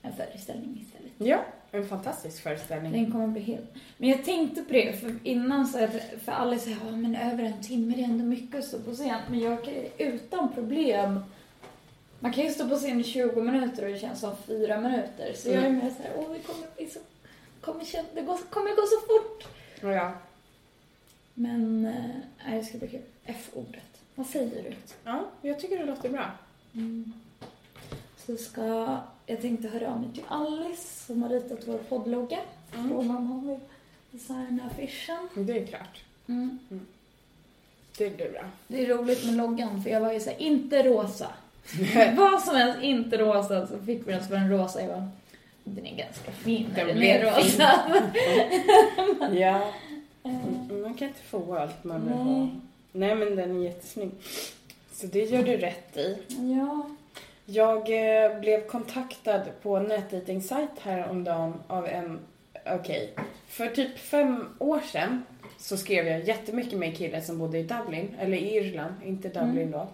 Speaker 2: en föreställning istället.
Speaker 1: Ja, En fantastisk föreställning.
Speaker 2: Den kommer bli helt... Men jag tänkte på det, för innan så att, för alla säger ja men över en timme det är ändå mycket att stå på scen. Men jag kan utan problem man kan ju stå på scen i 20 minuter och det känns som fyra minuter. Så jag är
Speaker 1: Mm.
Speaker 2: mer såhär, åh det kommer bli så... Kommer, kän- det går, kommer gå så fort.
Speaker 1: Ja.
Speaker 2: Men, eh, nej det ska bli kul. F-ordet. Vad säger du?
Speaker 1: ja, jag tycker det låter bra.
Speaker 2: Mm. Så ska, jag tänkte höra av mig till Alice som har ritat vår poddlogga.
Speaker 1: Mm.
Speaker 2: Fråga om hon vill designa affischen.
Speaker 1: Det är klart.
Speaker 2: Mm.
Speaker 1: Det blir bra.
Speaker 2: Det är roligt med loggan för jag var ju såhär, inte rosa. Vad som helst, inte rosa. Så fick vi den var den rosa. Jag bara, den är ganska fin
Speaker 1: Den
Speaker 2: den är rosa.
Speaker 1: Ja,
Speaker 2: Eh,
Speaker 1: Mm, man kan inte få allt man vill
Speaker 2: Nej.
Speaker 1: ha. Nej, men den är jättesnygg. Så det gör du rätt i.
Speaker 2: ja.
Speaker 1: Jag eh, blev kontaktad på nätdejtingsajt häromdagen av en, okej, för typ fem år sedan så skrev jag jättemycket med en kille som bodde i Dublin, eller i Irland, inte Dublin då.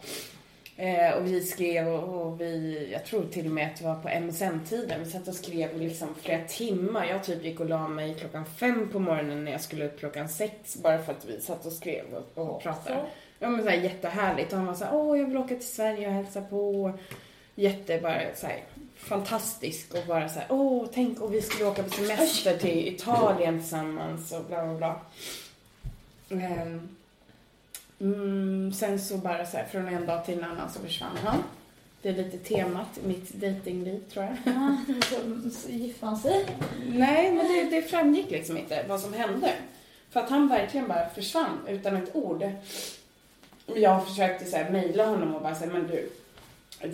Speaker 1: Eh, och vi skrev och, och vi, jag tror till och med att det var på MSN-tiden, vi satt och skrev liksom flera timmar. Jag typ gick och la mig klockan fem på morgonen när jag skulle upp klockan sex bara för att vi satt och skrev och, och pratade. Ja men såhär jättehärligt. Och han var såhär, åh jag vill åka till Sverige och hälsa på. Jätte, bara såhär fantastisk och bara såhär, åh tänk om vi skulle åka på semester till Italien tillsammans och bla bla bla. Ehm, mm, sen så bara såhär från en dag till en annan så försvann han. Det är lite temat i mitt dejtingliv tror jag.
Speaker 2: Ja, så, så gifte han sig.
Speaker 1: Nej, men det, det framgick liksom inte vad som hände. För att han verkligen bara försvann utan ett ord. Jag försökte så här mejla honom och bara säga, men du,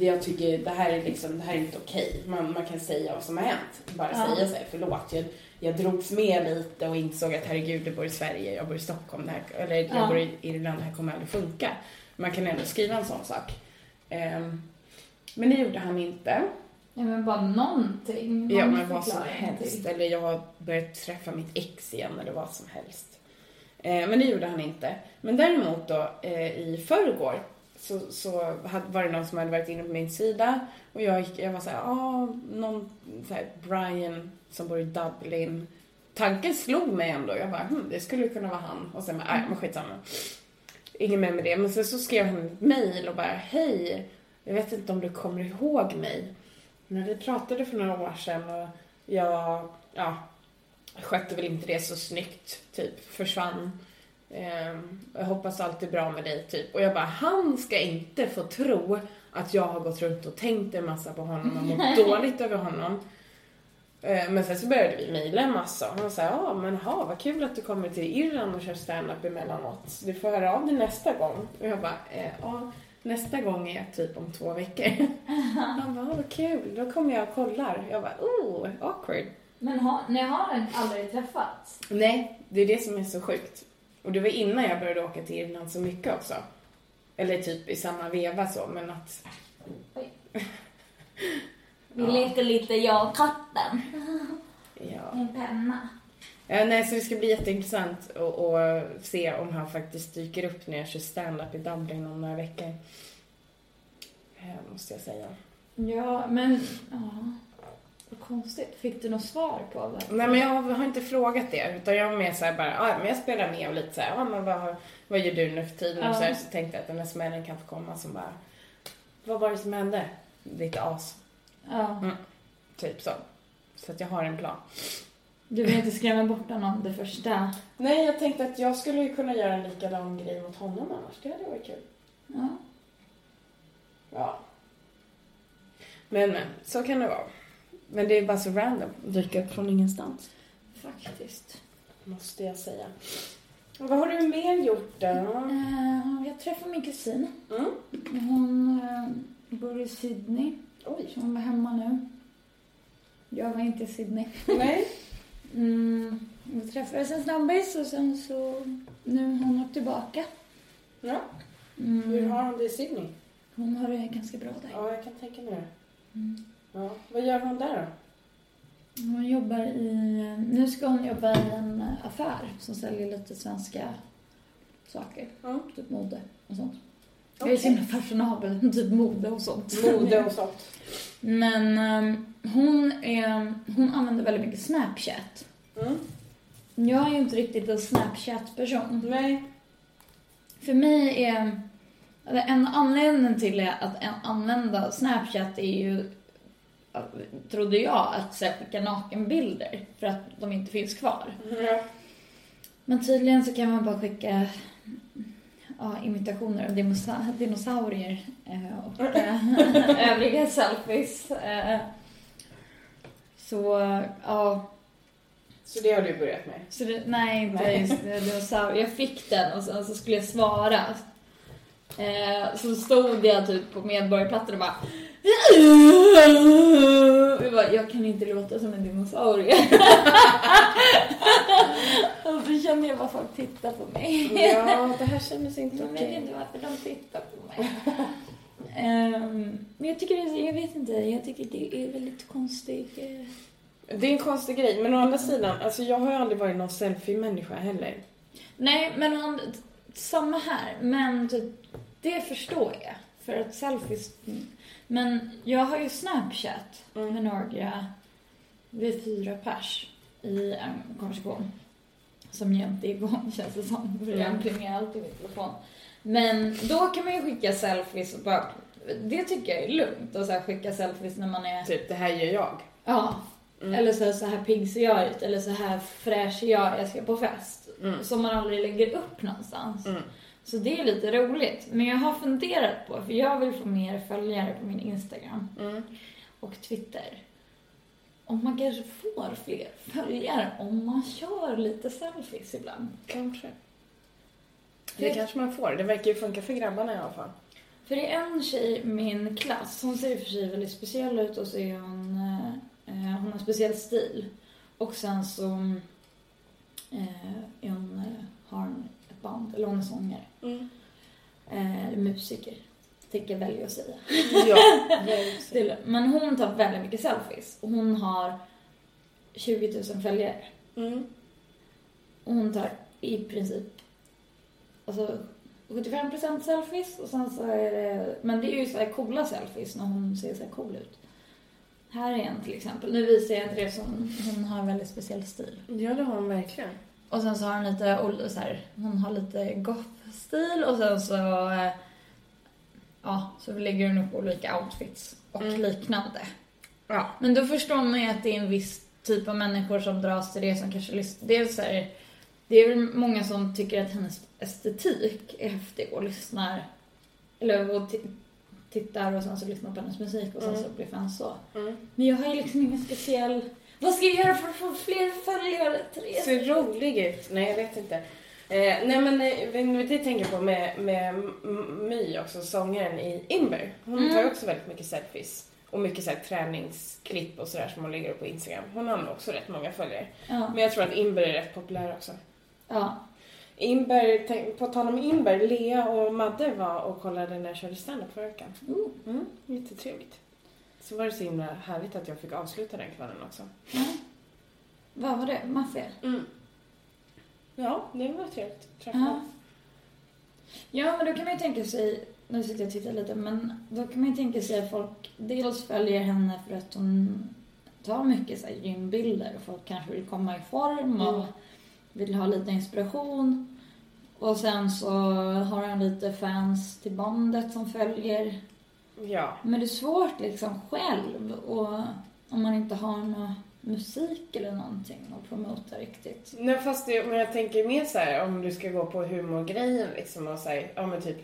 Speaker 1: jag tycker det här är liksom, det här är inte okej. Man, man kan säga vad som har hänt. Bara
Speaker 2: Ja.
Speaker 1: säga så här, förlåt. Jag, jag drogs med lite och insåg att herregud, du bor i Sverige, jag bor i Stockholm, det här, eller jag
Speaker 2: Ja.
Speaker 1: bor i Irland, det här kommer aldrig funka. Man kan ändå skriva en sån sak. Ehm, men det gjorde han inte.
Speaker 2: Ja men bara någonting. Någon
Speaker 1: Ja, men vad som helst. Eller jag har börjat träffa mitt ex igen eller vad som helst. Eh, men det gjorde han inte. Men däremot då eh, i förrgår så, så var det någon som hade varit inne på min sida och jag, gick, jag var såhär, ah, någon så här, Brian som bor i Dublin. Tanken slog mig ändå. Jag bara, hm, det skulle kunna vara han. Och sen bara, nej men skitsamma. Inget mer med det. Men sen så skrev han ett mail och bara, hej, jag vet inte om du kommer ihåg mig. Men vi pratade för några år sedan och jag, ja, skötte väl inte det så snyggt, typ. Försvann. Ehm, jag hoppas allt är bra med dig, typ. Och jag bara, han ska inte få tro att jag har gått runt och tänkt en massa på honom och mått dåligt över honom. Ehm, Men sen så började vi mejla en massa och han sa, ja men ha, vad kul att du kommer till Irland och kör standup emellanåt. Du får höra av dig nästa gång. Och jag bara, eh, ja, nästa gång är typ om två veckor. Han bara, vad kul, då kommer jag och kollar. Jag bara, oh, awkward.
Speaker 2: Men har, ni har aldrig träffats?
Speaker 1: Nej, det är det som är så sjukt. Och det var innan jag började åka till Irland så mycket också. Eller typ i samma veva så, men att...
Speaker 2: Vi
Speaker 1: Ja.
Speaker 2: leker lite jag och katten.
Speaker 1: Ja.
Speaker 2: Min penna.
Speaker 1: ja nej, så det ska bli jätteintressant att att se om han faktiskt dyker upp när jag kör stand-up i Dublin om några veckor. Eh, Måste jag säga.
Speaker 2: Ja, men... Ja. Vad konstigt. Fick du något svar på det?
Speaker 1: Nej, men jag har inte frågat det. Utan jag var mer såhär bara, ja men jag spelar med och lite såhär, ja men vad, vad gör du nu för tiden?
Speaker 2: Ja.
Speaker 1: Och så, här, så tänkte jag att den här smällen kan få komma som bara, vad var det som hände? Lite as,
Speaker 2: Ja.
Speaker 1: typ så. Så att jag har en plan.
Speaker 2: Du vill inte skrämma bort honom det första?
Speaker 1: Nej, jag tänkte att jag skulle kunna göra en likadan grej mot honom annars. Det hade varit kul.
Speaker 2: Ja.
Speaker 1: Ja. Men, men, så kan det vara. Men det är bara så random. Dyka upp från ingenstans.
Speaker 2: Faktiskt.
Speaker 1: Måste jag säga. Och vad har du mer gjort då?
Speaker 2: Uh, jag träffade min kusin.
Speaker 1: Mm.
Speaker 2: Hon eh, bor i Sydney.
Speaker 1: Oj.
Speaker 2: Så hon var hemma nu. Jag var inte i Sydney.
Speaker 1: Nej.
Speaker 2: Mm, vi träffades en snabbis och sen så... Nu har hon tillbaka.
Speaker 1: Ja.
Speaker 2: Mm.
Speaker 1: Hur har hon det i Sydney?
Speaker 2: Hon har det ganska bra där.
Speaker 1: Ja, jag kan tänka mig det.
Speaker 2: Mm.
Speaker 1: Ja. Vad gör hon där då?
Speaker 2: Hon jobbar i... Nu ska hon jobba i en affär som säljer lite svenska saker.
Speaker 1: Ja.
Speaker 2: Typ mode och sånt. Jag är så himla fashionabel, typ mode och sånt.
Speaker 1: Mode och sånt.
Speaker 2: Men ehm, hon, är, hon använder väldigt mycket Snapchat.
Speaker 1: Mm.
Speaker 2: Jag är ju inte riktigt en Snapchat-person.
Speaker 1: Nej.
Speaker 2: För mig är... En anledning till att använda Snapchat är ju, trodde jag, att så här, skicka nakenbilder för att de inte finns kvar.
Speaker 1: Ja.
Speaker 2: Men tydligen så kan man bara skicka ja, imitationer av dinosa dinosaurier eh, och eh, övriga selfies. Eh, så, ja.
Speaker 1: Så det har du börjat med?
Speaker 2: Så det, nej, inte just dinosaurier. Jag fick den och sen så skulle jag svara. Så stod jag typ på Medborgarplatsen och bara jag, bara, jag kan inte låta som en dinosaurie. och så kände jag bara folk tittar på mig.
Speaker 1: ja, det här kändes inte okej.
Speaker 2: Jag vet inte varför de tittar på mig. um, men jag tycker det, jag vet inte, jag tycker det är väldigt konstigt. Uh...
Speaker 1: Det är en konstig grej, men å andra sidan, alltså jag har ju aldrig varit någon selfie-människa heller.
Speaker 2: Nej, men samma här, men det förstår jag. För att selfies men jag har ju Snapchat mm. med några, vi är fyra pers i en konversation. Som jämt är igång känns det som, för jag plingar alltid min telefon. Men då kan man ju skicka selfies och bara, det tycker jag är lugnt att så här, skicka selfies när man är...
Speaker 1: Typ, det här gör jag.
Speaker 2: Ja. Mm. Eller så här, så här pigg ser jag ut, eller så här fräsch är jag, jag ska på fest. Mm. Som man aldrig lägger upp någonstans. Mm. Så det är lite roligt. Men jag har funderat på, för jag vill få mer följare på min Instagram mm. och Twitter. Om man kanske får fler följare om man kör lite selfies ibland.
Speaker 1: Kanske. Det, det kanske man får. Det verkar ju funka för grabbarna i alla fall.
Speaker 2: För det är en tjej i min klass, hon ser i och för sig väldigt speciell ut och så är hon, eh, hon har speciell stil. Och sen så eh, är hon, eh, har hon band, eller hon är sångare. Mm. Eh, musiker, tänker jag välja att säga. Ja, Men hon tar väldigt mycket selfies och hon har 20 000 följare. Mm. Och hon tar i princip alltså 75% selfies och sen så är det, men det är ju så här coola selfies när hon ser så här cool ut. Här är en till exempel. Nu visar jag inte det som hon har en väldigt speciell stil.
Speaker 1: Ja, det har hon verkligen.
Speaker 2: Och sen så har hon lite, så här, hon har lite goth-stil och sen så, eh, ja, så lägger hon upp olika outfits och mm. liknande. Ja. Men då förstår man ju att det är en viss typ av människor som dras till det som kanske lyssnar. Dels är det, det är väl många som tycker att hennes estetik är häftig och lyssnar, eller och tittar och sen så lyssnar på hennes musik och sen mm. så blir fans så. Mm. Men jag har ju liksom ingen speciell vad ska jag göra för att få fler följare, Therese?
Speaker 1: Ser rolig ut. Nej, jag vet inte. Eh, nej men eh, det tänker på med, med My också, sångaren i Imber. Hon mm. tar också väldigt mycket selfies. Och mycket så här, träningsklipp och sådär som hon lägger upp på Instagram. Hon har också rätt många följare. Ja. Men jag tror att Imber är rätt populär också.
Speaker 2: Ja.
Speaker 1: Tänk, på tal om Imber, Lea och Madde var och kollade när jag körde standup förra veckan. Mm. Mm, jättetrevligt så var det så himla härligt att jag fick avsluta den kvällen också.
Speaker 2: Ja. Vad var det? Maffia?
Speaker 1: Mm. Ja, det var trevligt.
Speaker 2: Ja. ja, men då kan man ju tänka sig, nu sitter jag och tittar lite, men då kan man ju tänka sig att folk dels följer henne för att hon tar mycket så här, gymbilder och folk kanske vill komma i form och mm. vill ha lite inspiration. Och sen så har han lite fans till bandet som följer.
Speaker 1: Ja.
Speaker 2: Men det är svårt liksom själv och om man inte har någon musik eller någonting att promota riktigt.
Speaker 1: Nej fast det, men jag tänker mer så här, om du ska gå på humorgrejen liksom och säga, ja men typ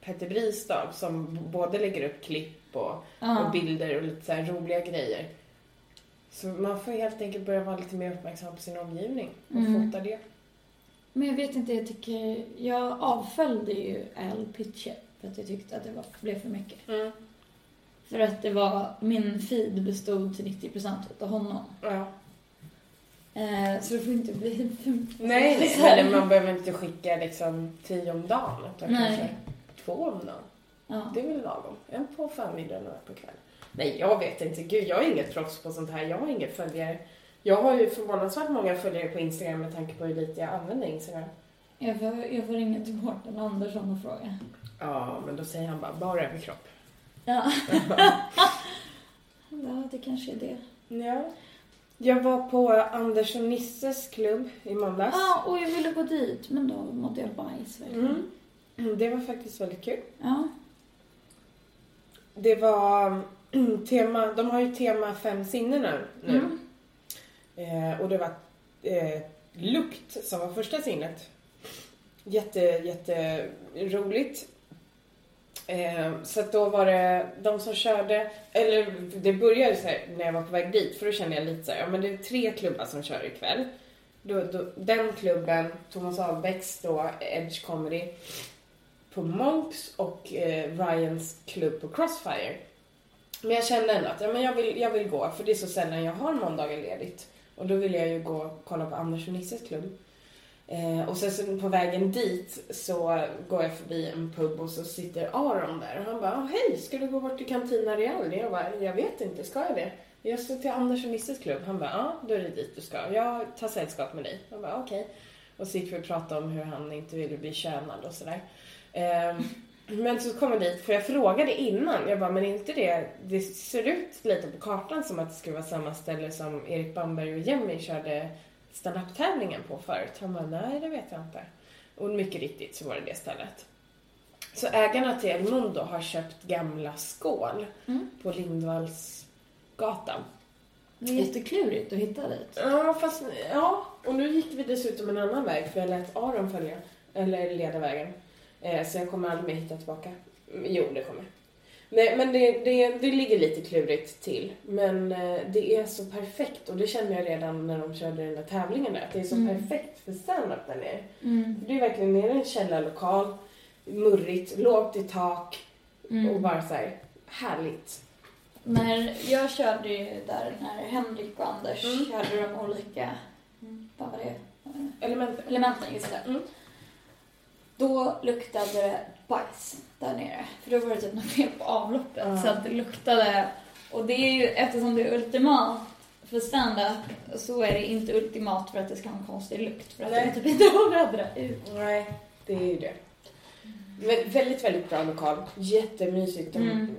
Speaker 1: Petter Bristav som både lägger upp klipp och, och bilder och lite så roliga grejer. Så man får helt enkelt börja vara lite mer uppmärksam på sin omgivning och mm. fota det.
Speaker 2: Men jag vet inte, jag tycker, jag avföljde ju Al Pitcher för att jag tyckte att det var, blev för mycket. Mm. För att det var, min feed bestod till 90% av honom.
Speaker 1: Ja.
Speaker 2: Eh, så det får inte bli för
Speaker 1: Nej, nej, eller man behöver inte skicka liksom tio om dagen. Utan nej. kanske två om dagen. Ja. Det är väl lagom. En på förmiddagen och en på kvällen. Nej, jag vet inte. Gud, jag är inget proffs på sånt här. Jag har inget följare. Jag har ju förvånansvärt många följare på Instagram med tanke på hur lite jag använder Instagram.
Speaker 2: Jag får, jag får ringa till Mårten Andersson och fråga.
Speaker 1: Ja, men då säger han bara, bara överkropp.
Speaker 2: Ja. ja, det kanske är det.
Speaker 1: Ja. Jag var på Anders och Nisses klubb i måndags.
Speaker 2: Ja, och jag ville gå dit, men då mådde jag bajs verkligen.
Speaker 1: Mm. Det var faktiskt väldigt kul.
Speaker 2: Ja.
Speaker 1: Det var tema, de har ju tema fem sinnen nu.
Speaker 2: Mm.
Speaker 1: Eh, och det var eh, lukt som var första sinnet. Jätte, jätte roligt. Eh, så att då var det de som körde, eller det började så här, när jag var på väg dit för då kände jag lite så här, ja men det är tre klubbar som kör ikväll. Då, då, den klubben, Thomas Ahlbäcks då, Edge Comedy på Monks och eh, Ryans klubb på Crossfire. Men jag kände ändå att ja, men jag, vill, jag vill gå för det är så sällan jag har måndagar ledigt. Och då ville jag ju gå och kolla på Anders och Nisses klubb. Eh, och sen så på vägen dit så går jag förbi en pub och så sitter Aron där. Och han bara, ah, hej, ska du gå bort till Cantina Real? Jag bara, jag vet inte, ska jag det? Jag ska till Anders och Nisses klubb. Han bara, ja, då är det dit du ska. Jag tar sällskap med dig. Jag bara, okej. Och så gick vi och pratade om hur han inte ville bli tjänad och sådär. Eh, men så kom jag dit, för jag frågade innan, jag bara, men inte det, det ser ut lite på kartan som att det skulle vara samma ställe som Erik Bamberg och Jemmy körde standup-tävlingen på förut. Han bara, nej det vet jag inte. Och mycket riktigt så var det det stället. Så ägarna till El Mundo har köpt gamla skål
Speaker 2: Mm.
Speaker 1: på Lindvallsgatan.
Speaker 2: Det är jätteklurigt att hitta dit.
Speaker 1: Ja, fast ja. Och nu gick vi dessutom en annan väg för jag lät Aron följa, eller leda vägen. Eh, så jag kommer aldrig mer hitta tillbaka. Jo, det kommer. Nej, men det, det, det ligger lite klurigt till. Men eh, det är så perfekt och det kände jag redan när de körde den där tävlingen där. Att det är så
Speaker 2: Mm.
Speaker 1: perfekt för stand-up där nere.
Speaker 2: Mm.
Speaker 1: Det är verkligen nere i en källarlokal, murrigt, lågt i tak och
Speaker 2: Mm.
Speaker 1: bara så här härligt.
Speaker 2: När jag körde ju där när Henrik och Anders
Speaker 1: Mm.
Speaker 2: körde de olika, vad var det?
Speaker 1: Element.
Speaker 2: Elementen, just det.
Speaker 1: Mm.
Speaker 2: Då luktade det bajs där nere. För då var det typ något fel på avloppet.
Speaker 1: Ja.
Speaker 2: Så att det luktade. Och det är ju, eftersom det är ultimat för stand-up så är det inte ultimat för att det ska ha en konstig lukt. För att
Speaker 1: Nej.
Speaker 2: det typ inte att vädra ut.
Speaker 1: Nej, det är ju det. Men väldigt, väldigt bra lokal. Jättemysigt. De
Speaker 2: Mm.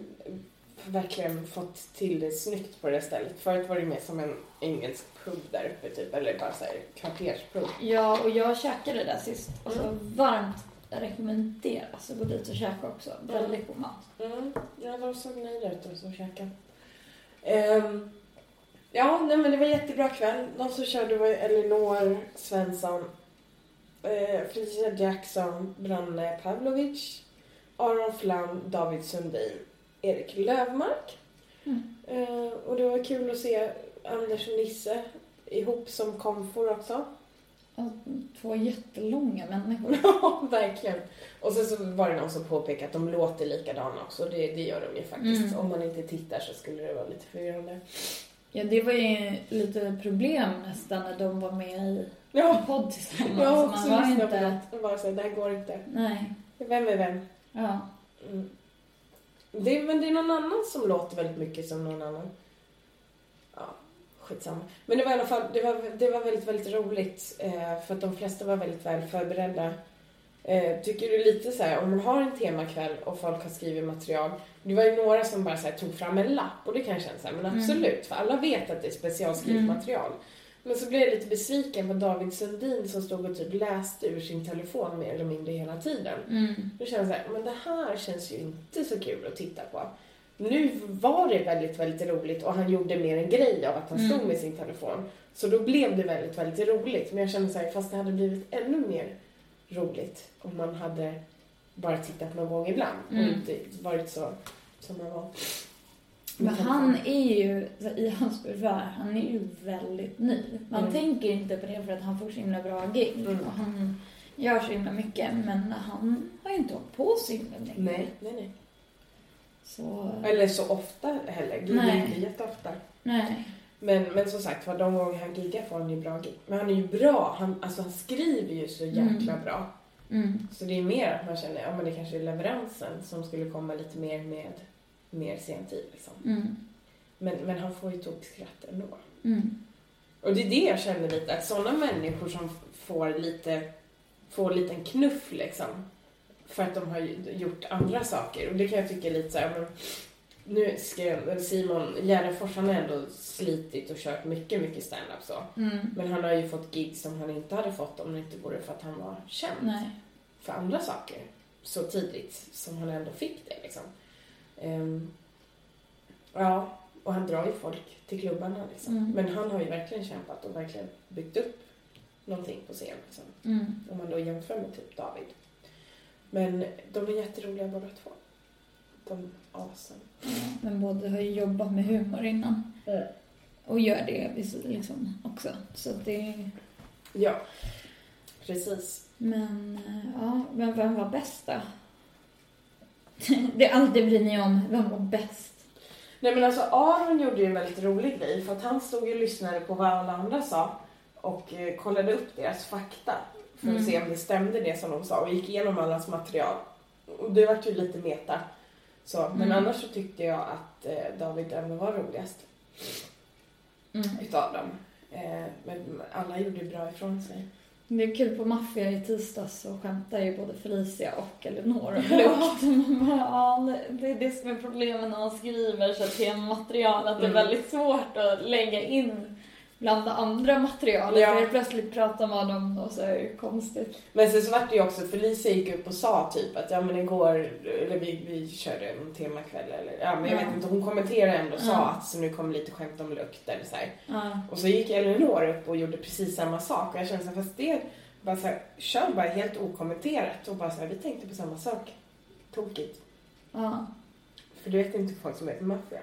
Speaker 1: verkligen fått till det snyggt på det stället. Förut var det mer som en engelsk pub där uppe typ. Eller bara så här kvarterspub.
Speaker 2: Ja, och jag käkade där sist. Och så
Speaker 1: Mm.
Speaker 2: varmt rekommenderas att gå dit och käka också. Väldigt god mat.
Speaker 1: Mm. Ja, de såg nöjda ut och så käkade. Ehm, ja, nej, men det var en jättebra kväll. De som körde var Elinor Svensson, eh, Felicia Jackson, Branne Pavlovic, Aron Flam, David Sundin, Erik Lövmark.
Speaker 2: Mm.
Speaker 1: Eh, och det var kul att se Anders och Nisse ihop som komfor också.
Speaker 2: Och två jättelånga människor.
Speaker 1: Ja, verkligen. Och sen så var det någon som påpekade att de låter likadana också. Det, det gör de ju faktiskt.
Speaker 2: Mm.
Speaker 1: Om man inte tittar så skulle det vara lite förvirrande.
Speaker 2: Ja, det var ju lite problem nästan när de var med i
Speaker 1: Ja,
Speaker 2: en podd tillsammans.
Speaker 1: jag har
Speaker 2: Så
Speaker 1: också
Speaker 2: man var
Speaker 1: lyssnat på
Speaker 2: inte...
Speaker 1: det. Och bara så här, det här går inte.
Speaker 2: Nej.
Speaker 1: Vem är vem?
Speaker 2: Ja.
Speaker 1: Mm. Det, men det är någon annan som låter väldigt mycket som någon annan. Skitsamma. Men det var i alla fall, det var, det var väldigt, väldigt roligt. Eh, för att de flesta var väldigt väl förberedda. Eh, tycker du lite så här, om man har en temakväll och folk har skrivit material. Det var ju några som bara så här, tog fram en lapp och det kan jag känna så här, men
Speaker 2: Mm.
Speaker 1: absolut. För alla vet att det är specialskrivet
Speaker 2: Mm.
Speaker 1: material. Men så blev jag lite besviken på David Sundin som stod och typ läste ur sin telefon mer eller mindre hela tiden.
Speaker 2: Mm.
Speaker 1: Då kände jag så här, men det här känns ju inte så kul att titta på. Nu var det väldigt, väldigt roligt och han gjorde mer en grej av att han
Speaker 2: Mm.
Speaker 1: stod med sin telefon. Så då blev det väldigt, väldigt roligt. Men jag kände så här, fast det hade blivit ännu mer roligt om man hade bara tittat någon gång ibland och
Speaker 2: Mm.
Speaker 1: inte varit så som man var.
Speaker 2: Men han är ju, i hans försvar, han är ju väldigt ny. Man
Speaker 1: Mm.
Speaker 2: tänker inte på det för att han får så himla bra gig
Speaker 1: Mm.
Speaker 2: och han gör så himla mycket. Men han har ju inte hållit på så himla länge.
Speaker 1: Nej, nej, nej.
Speaker 2: Så,
Speaker 1: Eller så ofta heller. Giggar inte jätteofta.
Speaker 2: nej.
Speaker 1: Men, men som sagt, för de gånger han giggar får han ju bra gig. Men han är ju bra. Han, alltså han skriver ju så jäkla
Speaker 2: Mm.
Speaker 1: bra.
Speaker 2: Mm.
Speaker 1: Så det är mer att man känner, ja men det kanske är leveransen som skulle komma lite mer med mer sen tid liksom.
Speaker 2: Mm.
Speaker 1: Men, men han får ju tokskratt ändå.
Speaker 2: Mm.
Speaker 1: Och det är det jag känner lite, att sådana människor som får lite få en liten knuff liksom. För att de har gjort andra saker. Och det kan jag tycka är lite så här, men nu skrev Simon Gärdenfors, han har ändå slitit och kört mycket, mycket stand-up så.
Speaker 2: Mm.
Speaker 1: Men han har ju fått gig som han inte hade fått om det inte vore för att han var känd
Speaker 2: Nej.
Speaker 1: för andra saker så tidigt som han ändå fick det liksom. Ehm, ja, och han drar ju folk till klubbarna liksom.
Speaker 2: Mm.
Speaker 1: Men han har ju verkligen kämpat och verkligen byggt upp någonting på scen liksom.
Speaker 2: Mm.
Speaker 1: Om man då jämför med typ David. Men de är jätteroliga båda två. De asen.
Speaker 2: Ja, men båda har ju jobbat med humor innan. Och gör det liksom också. Så det...
Speaker 1: Ja, precis.
Speaker 2: Men eh, ja, men vem var bäst då? det är allt det bryr ni om. Vem var bäst?
Speaker 1: Nej men alltså Aron gjorde ju en väldigt rolig grej för att han stod ju och lyssnade på vad alla andra sa och eh, kollade upp deras fakta för att
Speaker 2: Mm.
Speaker 1: se om det stämde det som de sa och gick igenom allas material. Och det vart ju lite meta. Så, men
Speaker 2: Mm.
Speaker 1: annars så tyckte jag att eh, David ändå var roligast
Speaker 2: Mm.
Speaker 1: utav dem. Eh, men alla gjorde bra ifrån sig.
Speaker 2: Det är kul på Maffia i tisdags så skämtar ju både Felicia och Elinor om lukt. Man bara, Ja, det är det som är problemet när man skriver så här tematerial, att det är
Speaker 1: Mm.
Speaker 2: väldigt svårt att lägga in bland det andra materialet.
Speaker 1: Ja.
Speaker 2: För helt plötsligt pratar man om något så här konstigt.
Speaker 1: Men sen så vart det ju också, Felicia gick upp och sa typ att ja men igår, eller vi, vi körde en temakväll eller ja men jag
Speaker 2: Ja.
Speaker 1: vet inte, hon kommenterade ändå och sa
Speaker 2: Ja.
Speaker 1: att så nu kommer lite skämt om lukt eller så här.
Speaker 2: Ja.
Speaker 1: Och så gick Elinor upp och gjorde precis samma sak och jag kände så här, fast det, bara så här, kör bara helt okommenterat och bara så här, vi tänkte på samma sak. Tokigt.
Speaker 2: Ja.
Speaker 1: För du vet inte folk som heter maffia.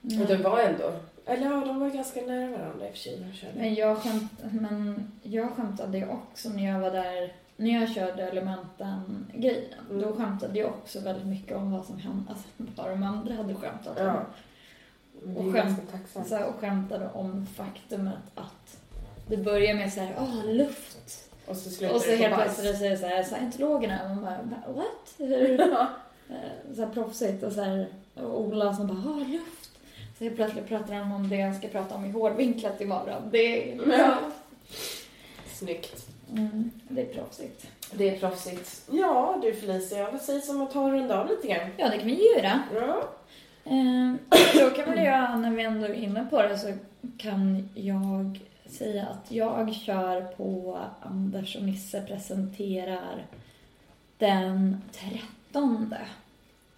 Speaker 2: Ja.
Speaker 1: Och det var ändå, eller ja de var ganska nära varandra i och för sig.
Speaker 2: Men jag, skämt, men jag skämtade ju också när jag var där, när jag körde Elementen-grejen.
Speaker 1: Mm.
Speaker 2: Då skämtade jag också väldigt mycket om vad som hände, alltså vad de andra hade skämtat om.
Speaker 1: Ja.
Speaker 2: Och skämt-. Så här, och skämtade om faktumet att det börjar med så här, åh, luft.
Speaker 1: Och så
Speaker 2: Och så helt plötsligt säger så här, scientologerna, och man bara, what? Eh, så här proffsigt och så här, och Ola som bara, åh, luft. Så plötsligt pratar han om det jag ska prata om i hårdvinklat imorgon. Det är,
Speaker 1: Ja. Snyggt.
Speaker 2: mm, det är proffsigt.
Speaker 1: Det är proffsigt. Ja, du Felicia, vad sägs om att ta och runda av lite grann?
Speaker 2: Ja, det kan vi göra.
Speaker 1: Ja.
Speaker 2: Eh, då kan väl jag, när vi ändå är inne på det, så kan jag säga att jag kör på Anders och Nisse presenterar den 13.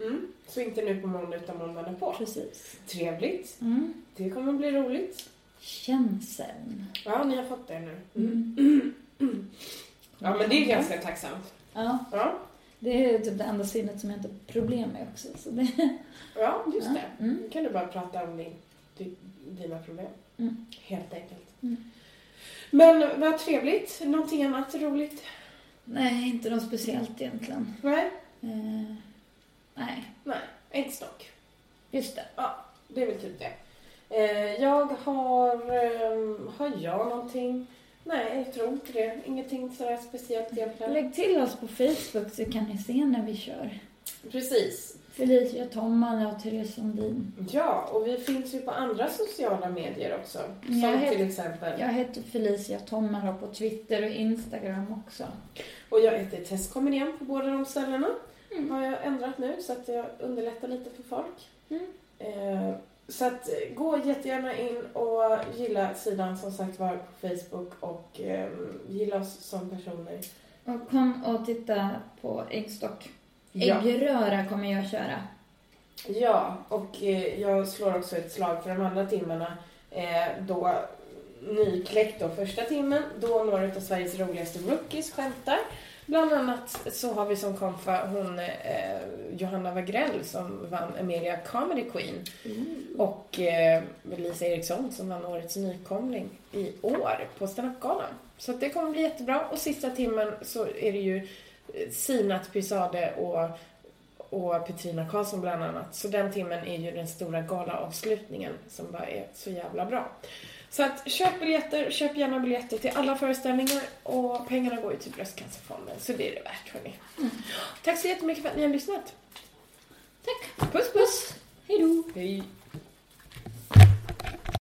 Speaker 1: Mm. Så inte nu på måndag utan måndagen på.
Speaker 2: Precis.
Speaker 1: Trevligt.
Speaker 2: Mm.
Speaker 1: Det kommer bli roligt.
Speaker 2: Känseln.
Speaker 1: Ja, ni har fått det nu.
Speaker 2: Mm.
Speaker 1: Ja, men det är ganska tacksamt.
Speaker 2: Ja,
Speaker 1: Ja,
Speaker 2: det är typ det enda sinnet som jag inte har problem med också. Så det,
Speaker 1: ja just
Speaker 2: Ja.
Speaker 1: det.
Speaker 2: Mm.
Speaker 1: Nu kan du bara prata om din, di- dina problem.
Speaker 2: Mm.
Speaker 1: Helt enkelt.
Speaker 2: Mm.
Speaker 1: Men vad trevligt. Någonting annat roligt?
Speaker 2: nej, inte något speciellt egentligen.
Speaker 1: Nej,
Speaker 2: Eh, nej,
Speaker 1: inte stock.
Speaker 2: just det.
Speaker 1: Det är väl typ det. Eh, jag har... Eh, har jag någonting? Nej, jag tror inte det. Ingenting sådär speciellt egentligen.
Speaker 2: Lägg till oss på Facebook så kan ni se när vi kör.
Speaker 1: Precis.
Speaker 2: Felicia Tomman och Therese Sundin.
Speaker 1: Ja, och vi finns ju på andra sociala medier också. Som
Speaker 2: Jag heter-
Speaker 1: till exempel...
Speaker 2: Jag heter Felicia Tomman på Twitter och Instagram också.
Speaker 1: Och jag heter Tess Komedian på båda de ställena.
Speaker 2: Mm.
Speaker 1: Har jag ändrat nu så att jag underlättar lite för folk.
Speaker 2: Mm.
Speaker 1: Eh, så att gå jättegärna in och gilla sidan som sagt var på Facebook och eh, gilla oss som personer.
Speaker 2: Och kom och titta på äggstock.
Speaker 1: Ja.
Speaker 2: Äggröra kommer jag köra.
Speaker 1: Ja, och eh, jag slår också ett slag för de andra timmarna. Eh, då nykläckt då första timmen, då några av Sveriges roligaste rookies skämtar. Bland annat så har vi som konfa hon eh, Johanna Wagrell som vann Amelia Comedy Queen och eh, Lisa Eriksson som vann Årets nykomling i år på standup-galan. Så det kommer bli jättebra och sista timmen så är det ju eh, Sinat Pysade och och Petrina Karlsson bland annat. Så den timmen är ju den stora galaavslutningen som bara är så jävla bra. Så att köp biljetter, köp gärna biljetter till alla föreställningar och pengarna går ju till Bröstcancerfonden så det är det värt hörni. Tack så jättemycket för att ni har lyssnat.
Speaker 2: Tack.
Speaker 1: Puss puss!
Speaker 2: Hej då.
Speaker 1: Hej!